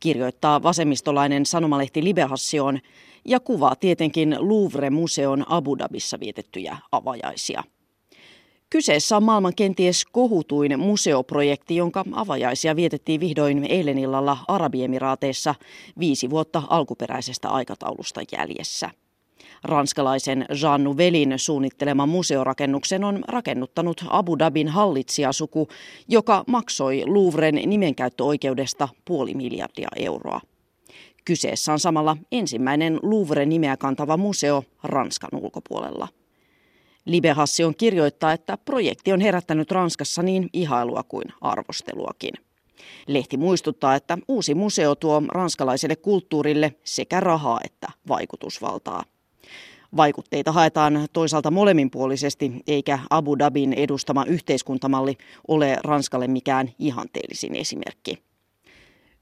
S14: kirjoittaa vasemmistolainen sanomalehti Libération ja kuvaa tietenkin Louvre-museon Abu Dhabissa vietettyjä avajaisia. Kyseessä on maailman kenties kohutuin museoprojekti, jonka avajaisia vietettiin vihdoin eilen illalla Arabiemiraateissa viisi vuotta alkuperäisestä aikataulusta jäljessä. Ranskalaisen Jean Nouvelin suunnittelema museorakennuksen on rakennuttanut Abu Dhabin hallitsijasuku, joka maksoi Louvren nimenkäyttöoikeudesta puoli miljardia euroa. Kyseessä on samalla ensimmäinen Louvre-nimeä kantava museo Ranskan ulkopuolella. Libehassion kirjoittaa, että projekti on herättänyt Ranskassa niin ihailua kuin arvosteluakin. Lehti muistuttaa, että uusi museo tuo ranskalaiselle kulttuurille sekä rahaa että vaikutusvaltaa. Vaikutteita haetaan toisaalta molemminpuolisesti, eikä Abu Dhabin edustama yhteiskuntamalli ole Ranskalle mikään ihanteellisin esimerkki.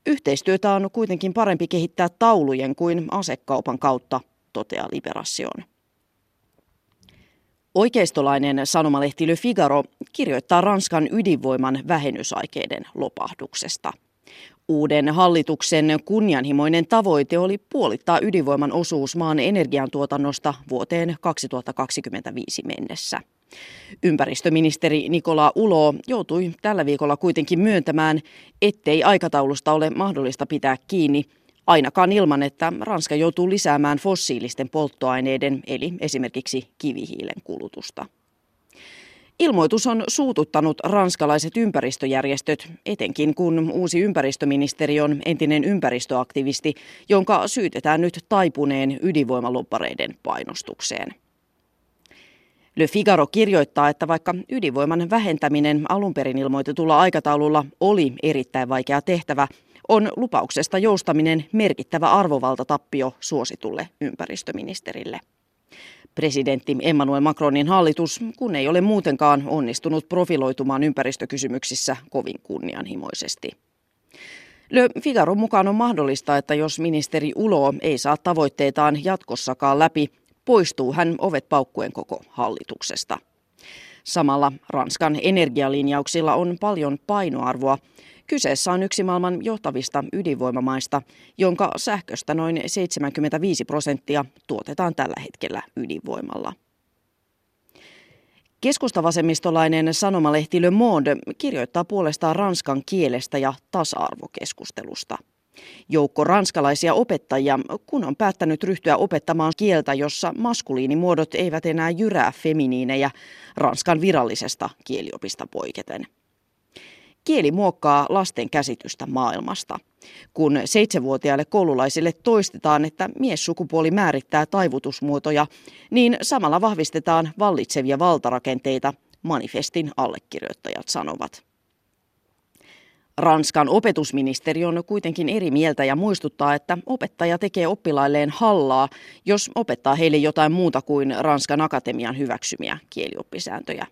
S14: Yhteistyötä on kuitenkin parempi kehittää taulujen kuin asekaupan kautta, toteaa Liberation. Oikeistolainen sanomalehti Le Figaro kirjoittaa Ranskan ydinvoiman vähennysaikeiden lopahduksesta. Uuden hallituksen kunnianhimoinen tavoite oli puolittaa ydinvoiman osuus maan energiantuotannosta vuoteen 2025 mennessä. Ympäristöministeri Nikola Ulo joutui tällä viikolla kuitenkin myöntämään, ettei aikataulusta ole mahdollista pitää kiinni – ainakaan ilman, että Ranska joutuu lisäämään fossiilisten polttoaineiden eli esimerkiksi kivihiilen kulutusta. Ilmoitus on suututtanut ranskalaiset ympäristöjärjestöt, etenkin kun uusi ympäristöministeri on entinen ympäristöaktivisti, jonka syytetään nyt taipuneen ydinvoimaloppareiden painostukseen. Le Figaro kirjoittaa, että vaikka ydinvoiman vähentäminen alun perin ilmoitetulla aikataululla oli erittäin vaikea tehtävä, on lupauksesta joustaminen merkittävä arvovaltatappio suositulle ympäristöministerille. Presidentti Emmanuel Macronin hallitus, kun ei ole muutenkaan onnistunut profiloitumaan ympäristökysymyksissä kovin kunnianhimoisesti. Le Figaro mukaan on mahdollista, että jos ministeri Ulo ei saa tavoitteitaan jatkossakaan läpi, poistuu hän ovet paukkuen koko hallituksesta. Samalla Ranskan energialinjauksilla on paljon painoarvoa, Kyseessä on yksi maailman johtavista ydinvoimamaista, jonka sähköstä noin 75 prosenttia tuotetaan tällä hetkellä ydinvoimalla. Keskustavasemmistolainen sanomalehti Le Monde kirjoittaa puolestaan ranskan kielestä ja tasa-arvokeskustelusta. Joukko ranskalaisia opettajia, kun on päättänyt ryhtyä opettamaan kieltä, jossa maskuliinimuodot eivät enää jyrää feminiinejä Ranskan virallisesta kieliopista poiketen. Kieli muokkaa lasten käsitystä maailmasta. Kun seitsemänvuotiaille koululaisille toistetaan, että miessukupuoli määrittää taivutusmuotoja, niin samalla vahvistetaan vallitsevia valtarakenteita, manifestin allekirjoittajat sanovat. Ranskan opetusministeri on kuitenkin eri mieltä ja muistuttaa, että opettaja tekee oppilailleen hallaa, jos opettaa heille jotain muuta kuin Ranskan akatemian hyväksymiä kielioppisääntöjä.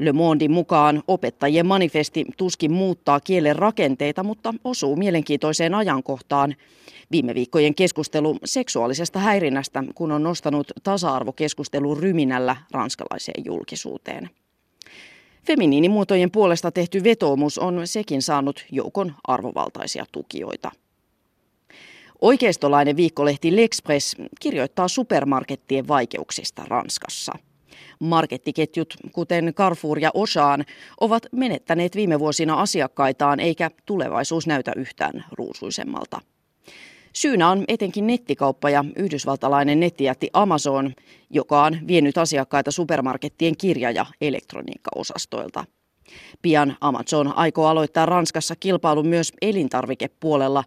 S14: Le Mondin mukaan opettajien manifesti tuskin muuttaa kielen rakenteita, mutta osuu mielenkiintoiseen ajankohtaan. Viime viikkojen keskustelu seksuaalisesta häirinnästä, kun on nostanut tasa-arvokeskustelun ryminällä ranskalaiseen julkisuuteen. Feminiinimuotojen puolesta tehty vetoomus on sekin saanut joukon arvovaltaisia tukijoita. Oikeistolainen viikkolehti L'Express kirjoittaa supermarkettien vaikeuksista Ranskassa. Markettiketjut, kuten Carrefour ja Osaan, ovat menettäneet viime vuosina asiakkaitaan eikä tulevaisuus näytä yhtään ruusuisemmalta. Syynä on etenkin nettikauppa ja yhdysvaltalainen nettijätti Amazon, joka on vienyt asiakkaita supermarkettien kirja- ja elektroniikkaosastoilta. Pian Amazon aikoo aloittaa Ranskassa kilpailun myös elintarvikepuolella,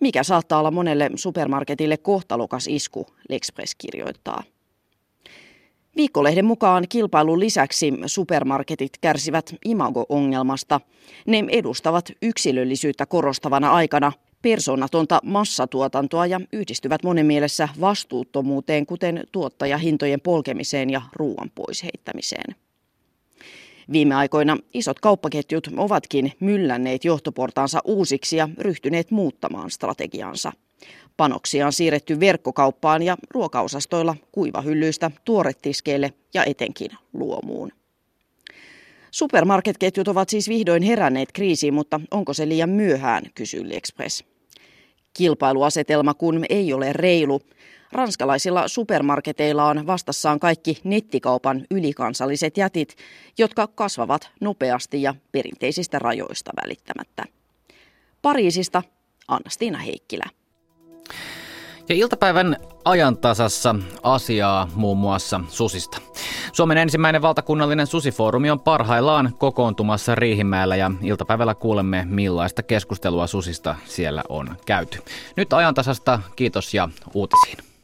S14: mikä saattaa olla monelle supermarketille kohtalokas isku, L'Express kirjoittaa. Viikkolehden mukaan kilpailun lisäksi supermarketit kärsivät imago-ongelmasta. Ne edustavat yksilöllisyyttä korostavana aikana persoonatonta massatuotantoa ja yhdistyvät monen mielessä vastuuttomuuteen, kuten tuottajahintojen polkemiseen ja ruoan pois heittämiseen. Viime aikoina isot kauppaketjut ovatkin myllänneet johtoportaansa uusiksi ja ryhtyneet muuttamaan strategiansa. Panoksia on siirretty verkkokauppaan ja ruokaosastoilla kuivahyllyistä tuoretiskeille ja etenkin luomuun. Supermarketketjut ovat siis vihdoin heränneet kriisiin, mutta onko se liian myöhään, kysyy Express. Kilpailuasetelma kun ei ole reilu. Ranskalaisilla supermarketeilla on vastassaan kaikki nettikaupan ylikansalliset jätit, jotka kasvavat nopeasti ja perinteisistä rajoista välittämättä. Pariisista Anna-Stiina Heikkilä.
S3: Ja iltapäivän ajantasassa asiaa muun muassa susista. Suomen ensimmäinen valtakunnallinen susifoorumi on parhaillaan kokoontumassa Riihimäellä ja iltapäivällä kuulemme millaista keskustelua susista siellä on käyty. Nyt ajantasasta, kiitos ja uutisiin.